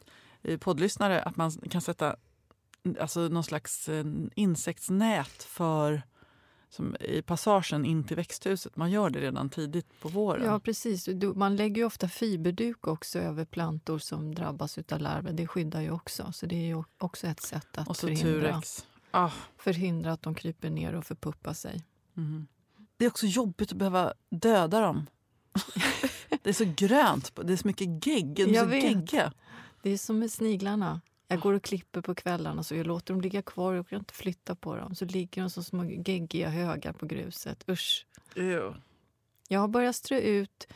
poddlyssnare att man kan sätta alltså, någon slags eh, insektsnät för som i passagen in till växthuset. Man gör det redan tidigt på våren. Ja, precis. Man lägger ju ofta fiberduk också över plantor som drabbas av larver. Det skyddar ju också. Så det är ju också ett sätt att förhindra. Ah, förhindra att de kryper ner och förpuppar sig. mhm. Det är också jobbigt att behöva döda dem. det är så grönt. Det är så mycket gegg. Jag vet. geggiga. Det är som med sniglarna. Jag går och klipper på kvällarna så jag låter dem ligga kvar och kan inte flytta på dem. Så ligger de som små geggiga högar på gruset. Usch. Ew. Jag har börjat strö ut...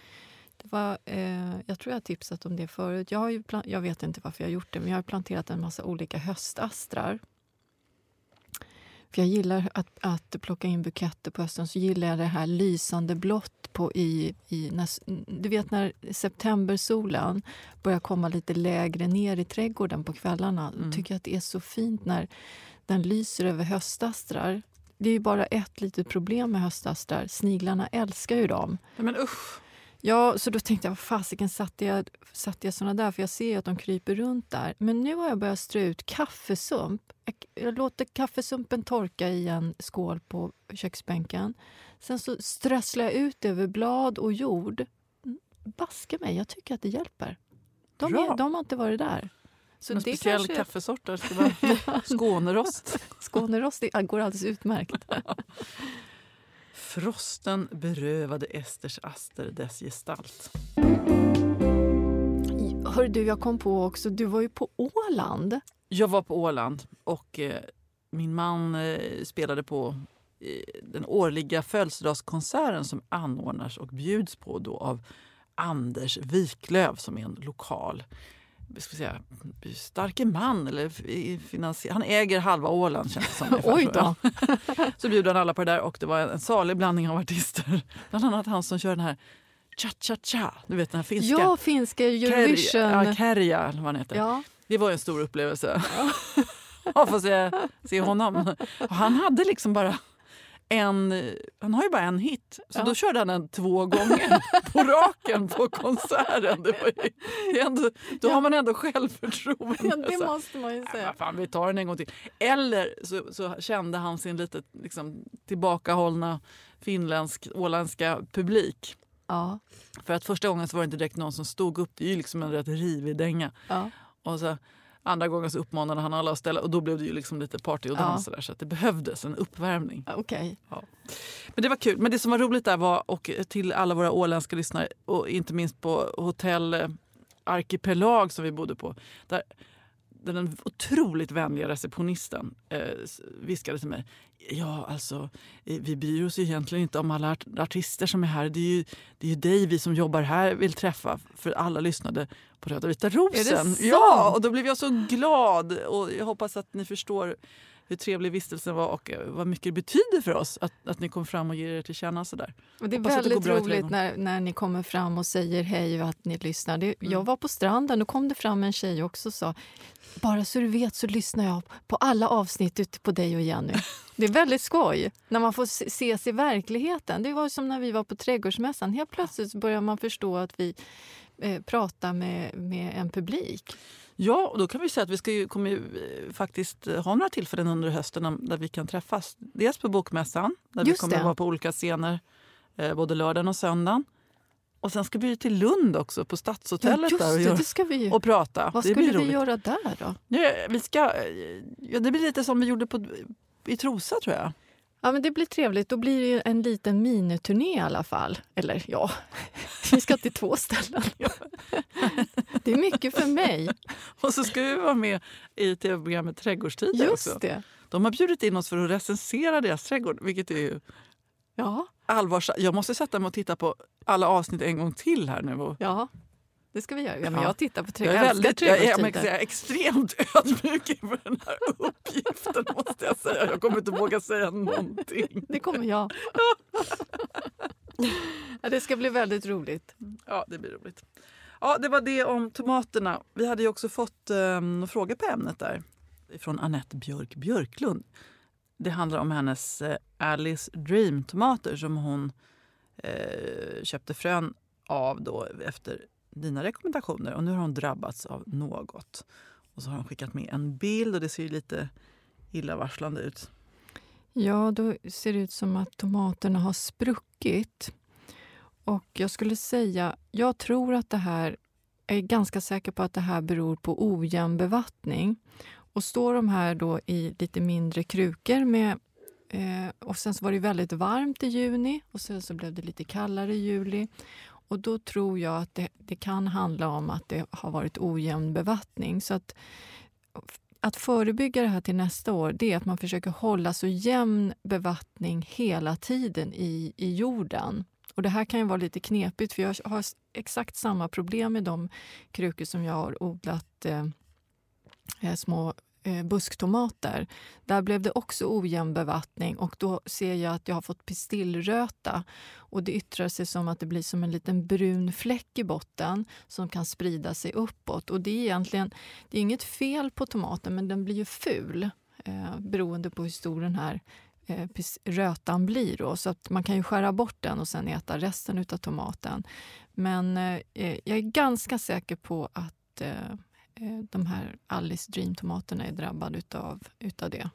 Det var, eh, jag tror jag har tipsat om det förut. Jag, har ju jag vet inte varför jag har gjort det, men jag har planterat en massa olika höstastrar. För jag gillar att, att plocka in buketter på hösten. Så gillar jag det här lysande blått på i... i när, du vet när septembersolen börjar komma lite lägre ner i trädgården på kvällarna. Mm. tycker jag att det är så fint när den lyser över höstastrar. Det är ju bara ett litet problem med höstastrar. Sniglarna älskar ju dem. Men usch. Ja, så då tänkte jag, vad fasiken satte jag, satte jag såna där? För jag ser ju att de kryper runt där. Men nu har jag börjat strö ut kaffesump. Jag, låter kaffesumpen torka i en skål på köksbänken. Sen så strösslar jag ut över blad och jord. Mm, Baske mig, jag tycker att det hjälper. De, är, de har inte varit där. Så Någon det speciell kanske, kaffesort där? Ska vara Skånerost. Skånerost det går alldeles utmärkt. Frosten berövade Esters aster dess gestalt. Hör du, jag kom på också, du var ju på Åland. Jag var på Åland och eh, min man eh, spelade på eh, den årliga födelsedagskonserten som anordnas och bjuds på då av Anders Wiklöf som är en lokal ska säga, starke man. Eller finansier- han äger halva Åland känns det som. Oj då. Så bjuder han alla på det där och det var en salig blandning av artister. Bland annat han som kör den här Cha-cha-cha, du vet den här finska. Ja, finska Eurovision. Kerja, ja, Kerja, eller vad han heter. Ja. Det var en stor upplevelse. att få se, se honom. Och han hade liksom bara en, han har ju bara en hit, så Ja. då körde han den två gånger på raken på konserten. Det var ju, det ändå, då har man ändå självförtroende. Ja, det måste man ju "Nej, säga. vad fan, vi tar den en gång till. Eller så, så kände han sin lite liksom, tillbakahållna finländsk, åländska publik. Ja. För att första gången så var det inte direkt någon som stod upp. Det är ju liksom en rätt rivig dänga. Ja. Och så andra gången så uppmanade han alla att ställa och då blev det ju liksom lite party och Ja. dans och där, så att det behövdes en uppvärmning. Okej. Men det var kul. Men det som var roligt där var, och till alla våra åländska lyssnare och inte minst på hotell eh, Arkipelag som vi bodde på. Där den otroligt vänliga receptionisten eh, viskade till mig. Ja, alltså, eh, vi bryr oss egentligen inte om alla art- artister som är här. Det är, ju, det är ju dig vi som jobbar här vill träffa. För alla lyssnade på Röda vita rosen. sant? Ja, och då blev jag så glad. Och jag hoppas att ni förstår hur trevlig vistelsen var och eh, vad mycket det betyder för oss att, att ni kom fram och ger er till känna sådär. Och det är Hoppas det väldigt i roligt när, när ni kommer fram och säger hej och att ni lyssnar. Det, Mm. Jag var på stranden och kom det fram en tjej också och sa bara så du vet så lyssnar jag på alla avsnitt ute på dig och Jenny. Det är väldigt skoj när man får se- ses i verkligheten. Det var som när vi var på Trädgårdsmässan. Helt plötsligt börjar man förstå att vi eh, pratar med, med en publik. Ja, och då kan vi säga att vi ska ju, kommer ju eh, faktiskt eh, ha några tillfällen under hösten där vi kan träffas. Dels på Bokmässan, där vi Just kommer det. att vara på olika scener eh, både lördagen och söndagen. Och sen ska vi ju till Lund också, på Stadshotellet just där och, det, det vi och prata. Vad det skulle vi roligt. göra där då? Ja, vi ska, ja, det blir lite som vi gjorde på, i Trosa tror jag. Ja, men det blir trevligt. Då blir det ju en liten miniturné i alla fall. Eller ja, vi ska till två ställen. Det är mycket för mig. Och så ska vi vara med i tv-programmet Trädgårdstider också. Just det. De har bjudit in oss för att recensera deras trädgård, vilket är ju Ja, allvarsamt. Jag måste sätta mig och titta på alla avsnitt en gång till här nu. Och ja. Det ska vi göra. Ja, men Ja. jag tittar på jag är, väldigt, jag är, jag jag är extremt ödmjuk inför den här uppgiften. måste Jag säga. Jag kommer inte våga säga någonting. Det kommer jag. Ja, det ska bli väldigt roligt. Ja, det blir roligt. Ja, det var det om tomaterna. Vi hade ju också fått um, frågor på ämnet där från Annette Björk Björklund. Det handlar om hennes eh, Alice Dream-tomater som hon eh, köpte frön av då efter dina rekommendationer. Och nu har hon drabbats av något. Och så har hon skickat med en bild och det ser ju lite illavarslande ut. Ja, då ser det ut som att tomaterna har spruckit. Och jag skulle säga, jag tror att det här, jag är ganska säker på att det här beror på ojämn bevattning. Och står de här då i lite mindre krukor med eh, och sen så var det väldigt varmt i juni och sen så blev det lite kallare i juli. Och då tror jag att det, det kan handla om att det har varit ojämn bevattning. Så att att förebygga det här till nästa år det är att man försöker hålla så jämn bevattning hela tiden i, i jorden. Och Det här kan ju vara lite knepigt för jag har exakt samma problem med de krukor som jag har odlat eh, eh små eh, busktomater. Där blev det också ojämn bevattning och då ser jag att jag har fått pistillröta. Och det yttrar sig som att det blir som en liten brun fläck i botten som kan sprida sig uppåt. Och det är egentligen det är inget fel på tomaten, men den blir ju ful eh, beroende på hur stor den här eh, rötan blir. Då. Så att man kan ju skära bort den och sen äta resten av tomaten. Men eh, eh, jag är ganska säker på att eh, de här Alice Dream-tomaterna är drabbade utav, utav det.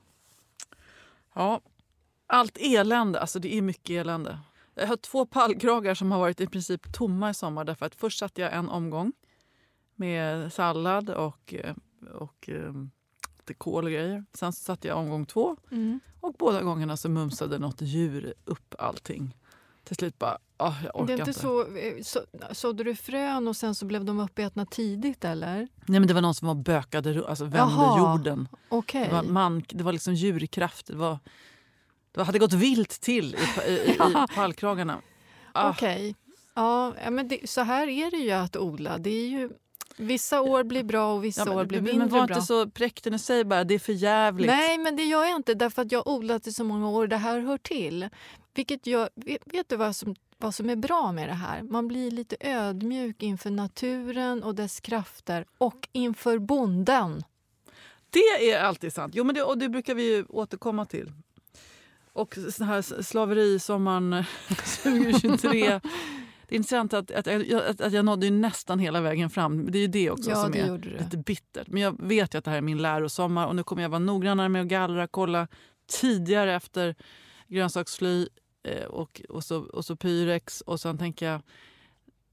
Ja, allt elände. Alltså det är mycket elände. Jag har två pallkragar som har varit i princip tomma i sommar. Därför att först satte jag en omgång med sallad och, eh, och eh, lite kål och grejer. Sen så satte jag omgång två och båda gångerna så mumsade något djur upp allting. Till slut bara, ah, jag orkar Det är inte. inte så, eh, så, sådde du frön och sen så blev de uppätna tidigt eller? Nej men det var någon som var bökade, alltså vände Jaha. jorden. Okej. Det var, man, det var liksom djurkraft. Det, var, det hade gått vilt till i, i, i, i pallkragarna. Ah. Okej. Ja, ja, men det, så här är det ju att odla. Det är ju, vissa år blir bra och vissa Ja, år blir men, mindre men var bra. inte så präktig och säg bara det är för jävligt. Nej, men det gör jag inte därför att jag har odlat i så många år. Det här hör till. Vilket gör, vet, vet du vad som, vad som är bra med det här? Man blir lite ödmjuk inför naturen och dess krafter och inför bonden. Det är alltid sant. Jo, men det, och det brukar vi återkomma till. Och sån här slaverisommaren 2023. Det är intressant att, att, jag, att, att jag nådde nästan hela vägen fram. Det är ju det också Ja, som det är lite bittert. Men jag vet ju att det här är min lärosommar och nu kommer jag vara noggrannare med att gallra, kolla tidigare efter grönsakssly eh, och, och, så, och så pyrex. Och sen tänker jag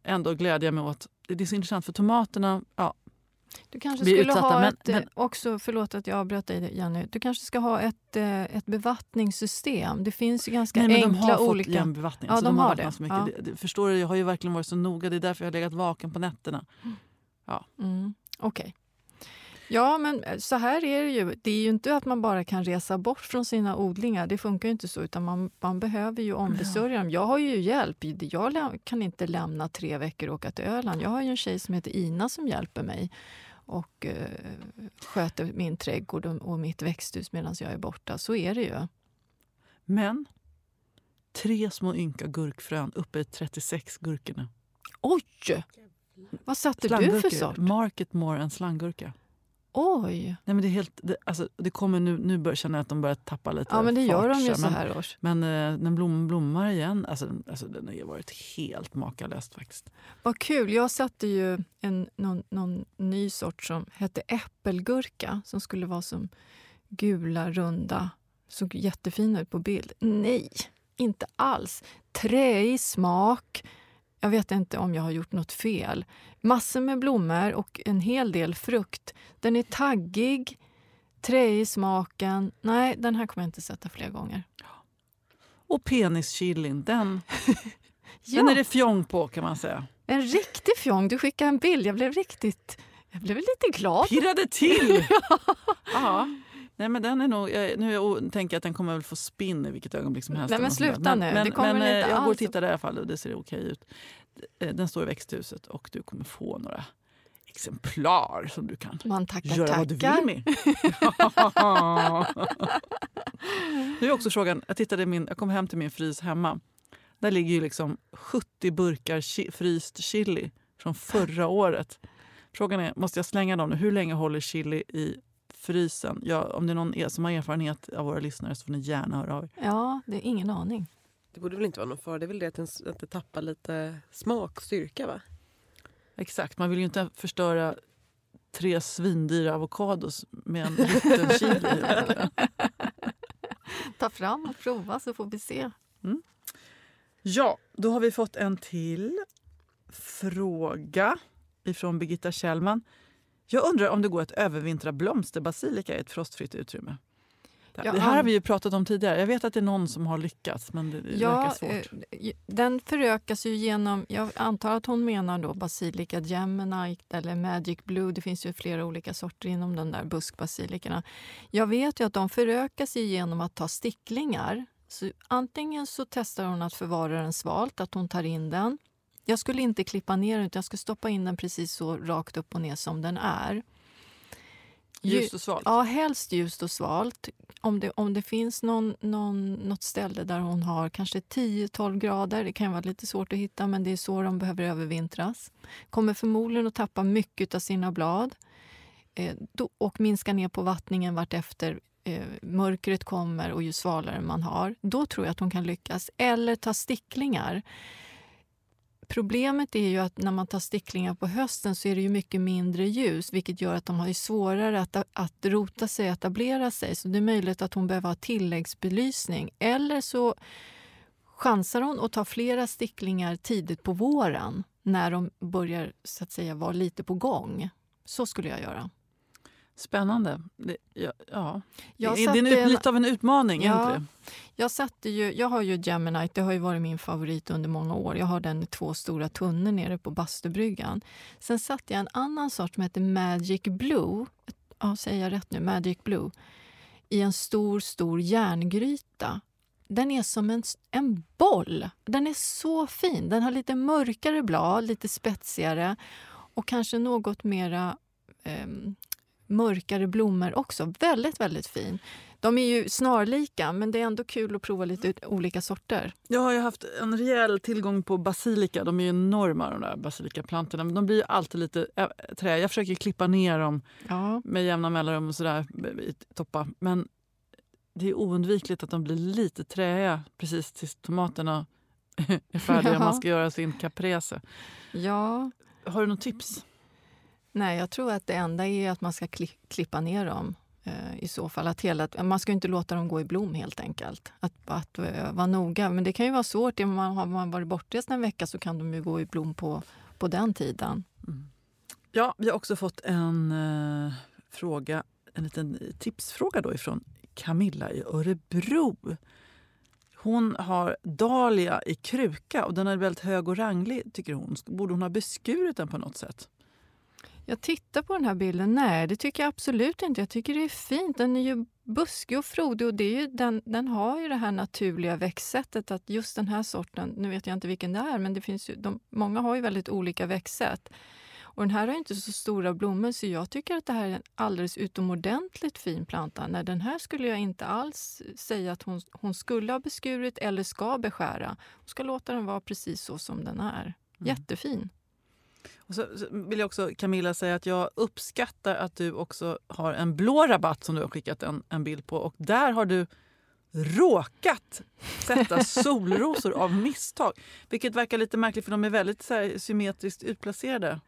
ändå glädja mig åt... Det är så intressant för tomaterna, ja, Du kanske skulle utsatta, ha men- ett, eh, men- också, förlåt att jag avbröt dig Jenny, du kanske ska ha ett, eh, ett bevattningssystem. Det finns ju ganska Nej, men enkla de har olika... jämn bevattning. Ja, Alltså, de har det. Så mycket. Ja. Det, det, förstår du, jag har ju verkligen varit så noga. Det är därför jag har legat vaken på nätterna. Mm, Okej. Ja, men eh, så här är det ju. Det är ju inte att man bara kan resa bort från sina odlingar. Det funkar ju inte så, utan man, man behöver ju ombesörja dem. Jag har ju hjälp. Jag kan inte lämna tre veckor och åka till Öland. Jag har ju en tjej som heter Ina som hjälper mig och eh, sköter min trädgård och, och mitt växthus medan jag är borta. Så är det ju. Men tre små ynka gurkfrön uppe i 36 gurkorna. Oj! Vad satte du för sort? Market more än slanggurka. Oj! Nej, men det är helt, det, alltså, det kommer nu, nu bör, känner jag att de börjar tappa lite Ja, men det gör de ju så här års. Men eh, den blom, blommar igen. Alltså, alltså, den har varit helt makalöst faktiskt. Vad kul! Jag satte ju en, någon, någon ny sort som hette äppelgurka som skulle vara som gula, runda. Såg jättefin ut på bild. Nej, inte alls. Träig smak. Jag vet inte om jag har gjort något fel. Massor med blommor och en hel del frukt. Den är taggig, träig i smaken. Nej, den här kommer jag inte sätta fler gånger. Och penischilin, den, Ja, den är det fjong på kan man säga. en riktig fjong. Du skickade en bild. Jag blev riktigt... Jag blev lite glad. pirrade till! ja. Nej, men den är nog, jag, nu jag tänker jag att den kommer väl få spinn i vilket ögonblick som helst. Nej, men sluta nu. Men, Det kommer men eh, inte jag går och tittar i alla fall och det ser okej ut. Eh, Den står i växthuset och du kommer få några exemplar som du kan Man tackar, göra vad du tackar. vill med. nu är också frågan, jag, tittade min, jag kom hem till min frys hemma. Där ligger ju liksom 70 burkar chi, fryst chili från förra året. Frågan är, måste jag slänga dem nu? Hur länge håller chili i frysen? Ja, om det är någon som har erfarenhet av våra lyssnare så får ni gärna höra av er. Ja, det är ingen aning. Det borde väl inte vara någon fara. Det är väl det att den, att det tappar lite smak och styrka va? Exakt, man vill ju inte förstöra tre svindyra avokados med en rutten chili. Ta fram och prova så får vi se. Ja, då har vi fått en till fråga ifrån Birgitta Kjellman. Jag undrar om det går att övervintra blomsterbasilika i ett frostfritt utrymme? Det, Ja, det här har vi ju pratat om tidigare. Jag vet att det är någon som har lyckats, men det, Ja, verkar svårt. eh, den förökas ju genom, jag antar att hon menar då basilika Gemini eller Magic Blue. Det finns ju flera olika sorter inom den där buskbasilikorna. Jag vet ju att de förökas ju genom att ta sticklingar. Så antingen så testar hon att förvara den svalt, att hon tar in den. Jag skulle inte klippa ner den, utan jag skulle stoppa in den precis så rakt upp och ner som den är. Ju- Ljust och svalt. Ja, helst ljust och svalt. Om det, om det finns någon, någon, något ställe där hon har kanske 10-12 grader, det kan vara lite svårt att hitta, men det är så de behöver övervintras. Kommer förmodligen att tappa mycket av sina blad eh, då, och minska ner på vattningen vartefter eh, mörkret kommer och ju svalare man har. Då tror jag att hon kan lyckas. Eller ta sticklingar. Problemet är ju att när man tar sticklingar på hösten så är det ju mycket mindre ljus vilket gör att de har svårare att, att rota sig och etablera sig. Så det är möjligt att hon behöver ha tilläggsbelysning. Eller så chansar hon och tar flera sticklingar tidigt på våren när de börjar så att säga vara lite på gång. Så skulle jag göra. Spännande. Det, ja, ja. Jag det, är- det är en, lite av en utmaning, Ja. Jag, satte ju, jag har ju Geminite, det har ju varit min favorit under många år. Jag har den i två stora tunnor nere på bastubryggan. Sen satte jag en annan sort som heter Magic Blue. Ja, säger jag rätt nu? Magic Blue. I en stor, stor järngryta. Den är som en, en boll. Den är så fin. Den har lite mörkare blad, lite spetsigare. och kanske något mera eh, mörkare blommor också. Väldigt, väldigt fin. De är ju snarlika, men det är ändå kul att prova lite olika sorter. Jag har ju haft en rejäl tillgång på basilika. De är ju enorma de där basilikaplantorna. Men de blir alltid lite trä. Jag försöker klippa ner dem ja. med jämna mellanrum och sådär i toppa. Men det är oundvikligt att de blir lite träiga precis tills tomaterna är färdiga ja. man ska göra sin caprese. Ja. Har du något tips? Nej, jag tror att det enda är att man ska klippa ner dem eh, i så fall. Att hela, man ska inte låta dem gå i blom helt enkelt. Att, att eh, vara noga. Men det kan ju vara svårt. Om man har man varit bortrest en vecka så kan de ju gå i blom på, på den tiden. Mm. Ja, vi har också fått en eh, fråga, en liten tipsfråga då ifrån Camilla i Örebro. Hon har dahlia i kruka och den är väldigt hög och ranglig tycker hon. Borde hon ha beskurit den på något sätt? Jag tittar på den här bilden. Nej, det tycker jag absolut inte. Jag tycker det är fint. Den är ju buskig och frodig och det är ju, den, den har ju det här naturliga växtsättet att just den här sorten, nu vet jag inte vilken det är, men det finns ju, de, många har ju väldigt olika växtsätt. Och den här har inte så stora blommor så jag tycker att det här är en alldeles utomordentligt fin planta. Nej, den här skulle jag inte alls säga att hon, hon skulle ha beskurit eller ska beskära. Hon ska låta den vara precis så som den är. Mm. Jättefin. Och så vill jag också Camilla säga att jag uppskattar att du också har en blå rabatt som du har skickat en, en bild på. Och där har du råkat sätta solrosor av misstag. Vilket verkar lite märkligt för de är väldigt så här, symmetriskt utplacerade.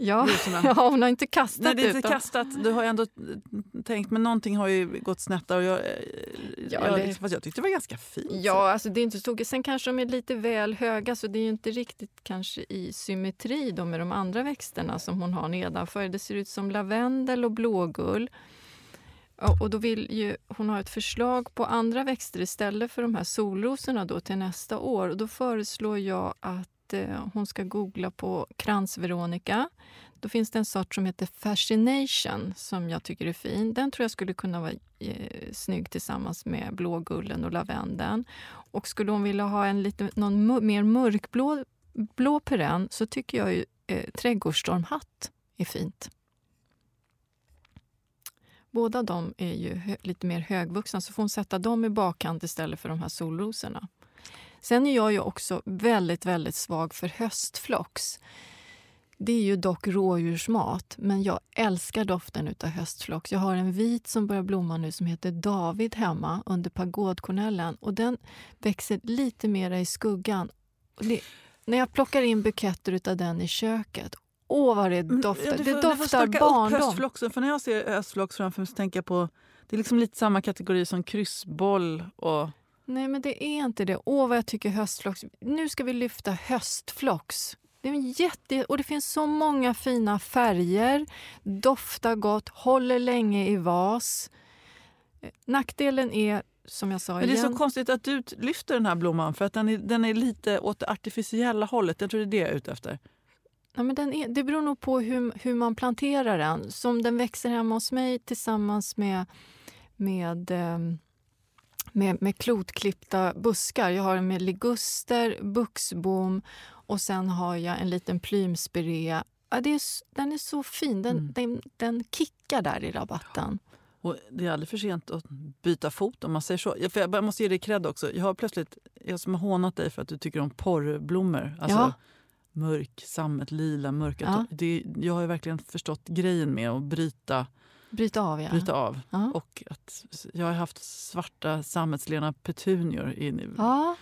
Ja, ja, hon har inte kastat Nej, det är inte kastat. Du har ändå tänkt, men någonting har ju gått snett där. Och jag, ja, jag, det... fast jag tyckte det var ganska fint. Ja, alltså det är inte så Sen kanske de är lite väl höga så det är inte riktigt kanske i symmetri då med de andra växterna som hon har nedanför. Det ser ut som lavendel och blågull. Och då vill ju, hon ha ett förslag på andra växter istället för de här solrosorna då till nästa år. Och då föreslår jag att Eh, hon ska googla på kransveronika. Då finns det en sort som heter Fascination som jag tycker är fin. Den tror jag skulle kunna vara eh, snygg tillsammans med blågullen och lavendeln. Och skulle hon vilja ha en lite, någon mer mörkblå blå perenn så tycker jag ju eh, trädgårdsstormhatt är fint. Båda de är ju lite mer högvuxna så får hon sätta dem i bakkant istället för de här solrosorna. Sen är jag ju också väldigt, väldigt svag för höstflox. Det är ju dock rådjursmat, men jag älskar doften av höstflox. Jag har en vit som börjar blomma nu som heter David hemma under pagodkornellen och den växer lite mer i skuggan. Det, när jag plockar in buketter av den i köket, åh vad det doftar! Ja, får, det doftar barndom. höstfloxen, för när jag ser höstflox framför mig så tänker jag på det är liksom lite samma kategori som kryssboll och Nej, men det är inte det. Åh, vad jag tycker höstflox... Nu ska vi lyfta höstflox. Det är jätte... Och det finns så många fina färger, doftar gott, håller länge i vas. Nackdelen är, som jag sa Men Det är så konstigt att du lyfter den här blomman, för att den är, den är lite åt det artificiella hållet. Jag tror det är det jag är ute efter. Ja, men den är, det beror nog på hur, hur man planterar den. Som den växer hemma hos mig tillsammans med, med um, med, med klotklippta buskar. Jag har med liguster, buxbom och sen har jag en liten plymspirea. Ja, det är, den är så fin. Den, mm. den, den kickar där i rabatten. Och det är aldrig för sent att byta fot om man säger så. Jag, jag måste ge dig cred också. Jag har plötsligt, jag som har hånat dig för att du tycker om porrblommor. Alltså ja. mörk, sammet, lila, mörka. Ja. Det, jag har verkligen förstått grejen med att bryta Bryta av, ja. Bryta av. Ja. Och att jag har haft svarta sammetslena petunior in i, ja.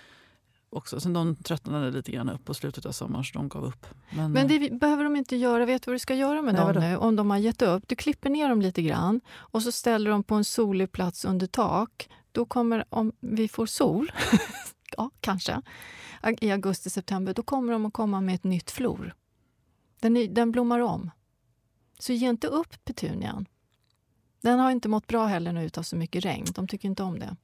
också. Sen de tröttnade lite grann upp på slutet av sommaren så de gav upp. Men, Men det behöver de inte göra. Vet du vad du ska göra med dem nu om de har gett upp? Du klipper ner dem lite grann och så ställer dem på en solig plats under tak. Då kommer, om vi får sol, ja kanske, i augusti-september, då kommer de att komma med ett nytt flor. Den, den blommar om. Så ge inte upp petunian. Den har inte mått bra heller nu utav så mycket regn. De tycker inte om det.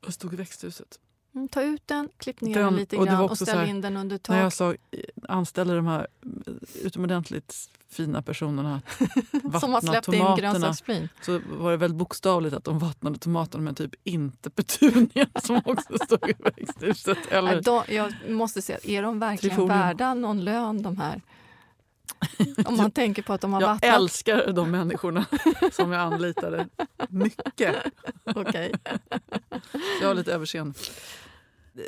Vad stod i växthuset? Mm, ta ut den, klipp ner den, den lite grann och, och ställ här, in den under tak. När jag sa, anställde de här utomordentligt fina personerna Som har släppt tomaterna, in grönsaksflin. Så var det väldigt bokstavligt att de vattnade tomaterna men typ inte petunia som också stod i växthuset. Eller de, jag måste säga, är de verkligen värda någon lön de här? Om man tänker på att de har Jag vattnat. älskar de människorna som jag anlitade. Mycket. Okej. Jag har lite överseende.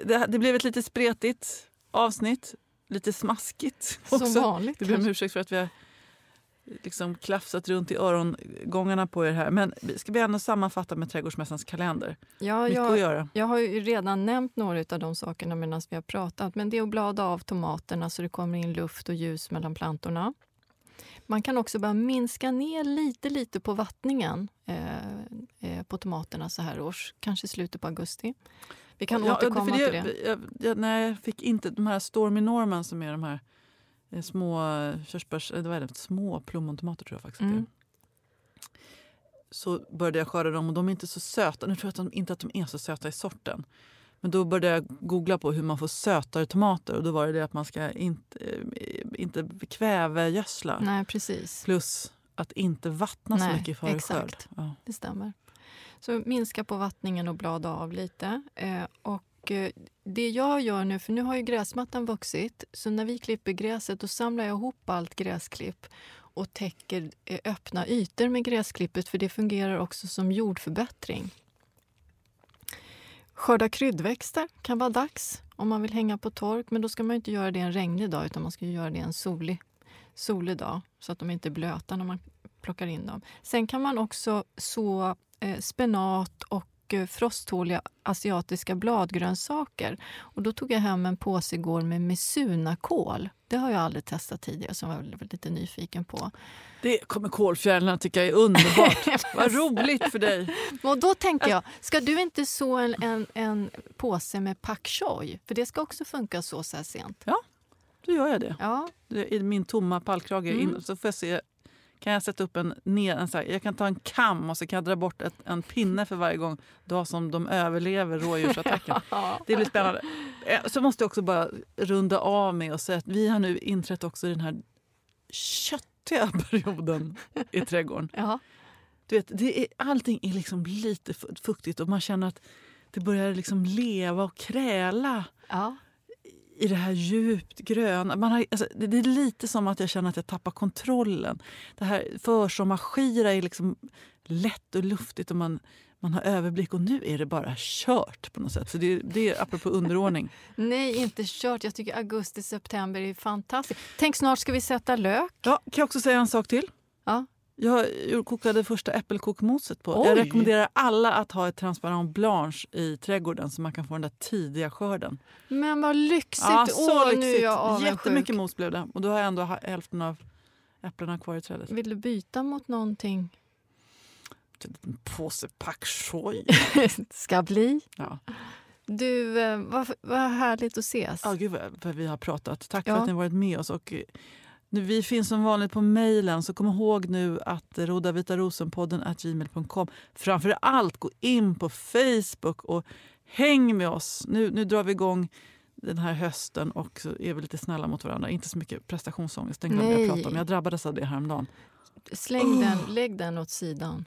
Det, det blev ett lite spretigt avsnitt. Lite smaskigt också. Som vanligt. Det ber om ursäkt för att vi har liksom klafsat runt i örongångarna på er här. Men ska vi ändå sammanfatta med Trädgårdsmästarens kalender? Ja, Mycket att jag, göra. jag har ju redan nämnt några av de sakerna medan vi har pratat. Men det är att blada av tomaterna så det kommer in luft och ljus mellan plantorna. Man kan också börja minska ner lite, lite på vattningen eh, eh, på tomaterna så här års. Kanske i slutet på augusti. Vi kan Ja, återkomma för till det. Jag, jag, nej, jag fick inte de här Stormy Norman som är de här små eh, körsbärs... eh, Vad är det? Små plommontomater tror jag faktiskt. Mm. Så började jag skörda dem och de är inte så söta. Nu tror jag att de, inte att de är så söta i sorten. Men då började jag googla på hur man får sötare tomater och då var det det att man ska inte, eh, inte kvävegödsla. Nej, precis. Plus att inte vattna så Nej, mycket före skörd. Ja. Det stämmer. Så minska på vattningen och blada av lite. Eh, och eh, det jag gör nu, för nu har ju gräsmattan vuxit, så när vi klipper gräset då samlar jag ihop allt gräsklipp och täcker eh, öppna ytor med gräsklippet för det fungerar också som jordförbättring. Skörda kryddväxter kan vara dags om man vill hänga på tork, men då ska man inte göra det en regnig dag utan man ska göra det en solig, solig dag så att de inte är blöta när man plockar in dem. Sen kan man också så eh, spenat och eh, frosttåliga asiatiska bladgrönsaker. Och då tog jag hem en påse igår med misunakål. Det har jag aldrig testat tidigare, så jag var lite nyfiken på. Det kommer kålfjärilarna tycka är underbart. Vad roligt för dig. Och då tänkte jag, ska du inte så en, en, en påse med pak choi? För det ska också funka så, så här sent. Då gör jag det. Ja, I min tomma pallkrage. Mm. In, så får jag se, kan jag sätta upp en, ner, en så här, jag kan ta en kam och så kan jag dra bort ett, en pinne för varje gång dag som de överlever rådjursattacken. Det blir spännande. Eh, Så måste jag också bara runda av med och säga att vi har nu inträtt också i den här köttiga perioden i trädgården. Du vet, det är, allting är liksom lite fu- fuktigt och man känner att det börjar liksom leva och kräla ja. I det här djupt gröna. Man har, alltså, det, det är lite som att jag känner att jag tappar kontrollen. Det här försommarskira är liksom lätt och luftigt och man, man har överblick och nu är det bara kört på något sätt. Så det, det är apropå underordning. Nej, inte kört. Jag tycker augusti, september är fantastiskt. Tänk, snart ska vi sätta lök. Ja, kan jag också säga en sak till? Ja. Jag kokade första äppelkokmoset på. Oj! Jag rekommenderar alla att ha ett transparent blanche i trädgården så man kan få den där tidiga skörden. Men vad lyxigt! Ja, Åh, så nu är lyxigt. jag avundsjuk. Jättemycket mos blev det. Och då har jag ändå hälften av äpplena kvar i trädet. Vill du byta mot någonting? En påse pak choi. ska bli. Ja. Du, eh, vad, vad härligt att ses. Ja, gud vad, vad vi har pratat. Tack Ja. för att ni varit med oss. Och, eh, vi finns som vanligt på mejlen, så kom ihåg nu att rodavitarosenpodden at gmail.com. Framför allt, gå in på Facebook och häng med oss. Nu, nu drar vi igång den här hösten och så är vi lite snälla mot varandra. Inte så mycket prestationsångest, den glömde jag prata om. Jag drabbades av det häromdagen. Släng den, lägg den åt sidan.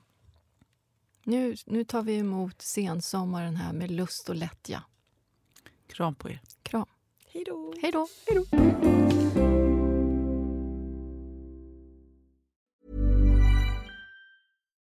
Nu, nu tar vi emot sensommaren här med lust och lättja. Kram på er. Kram. Hej då! Hej då!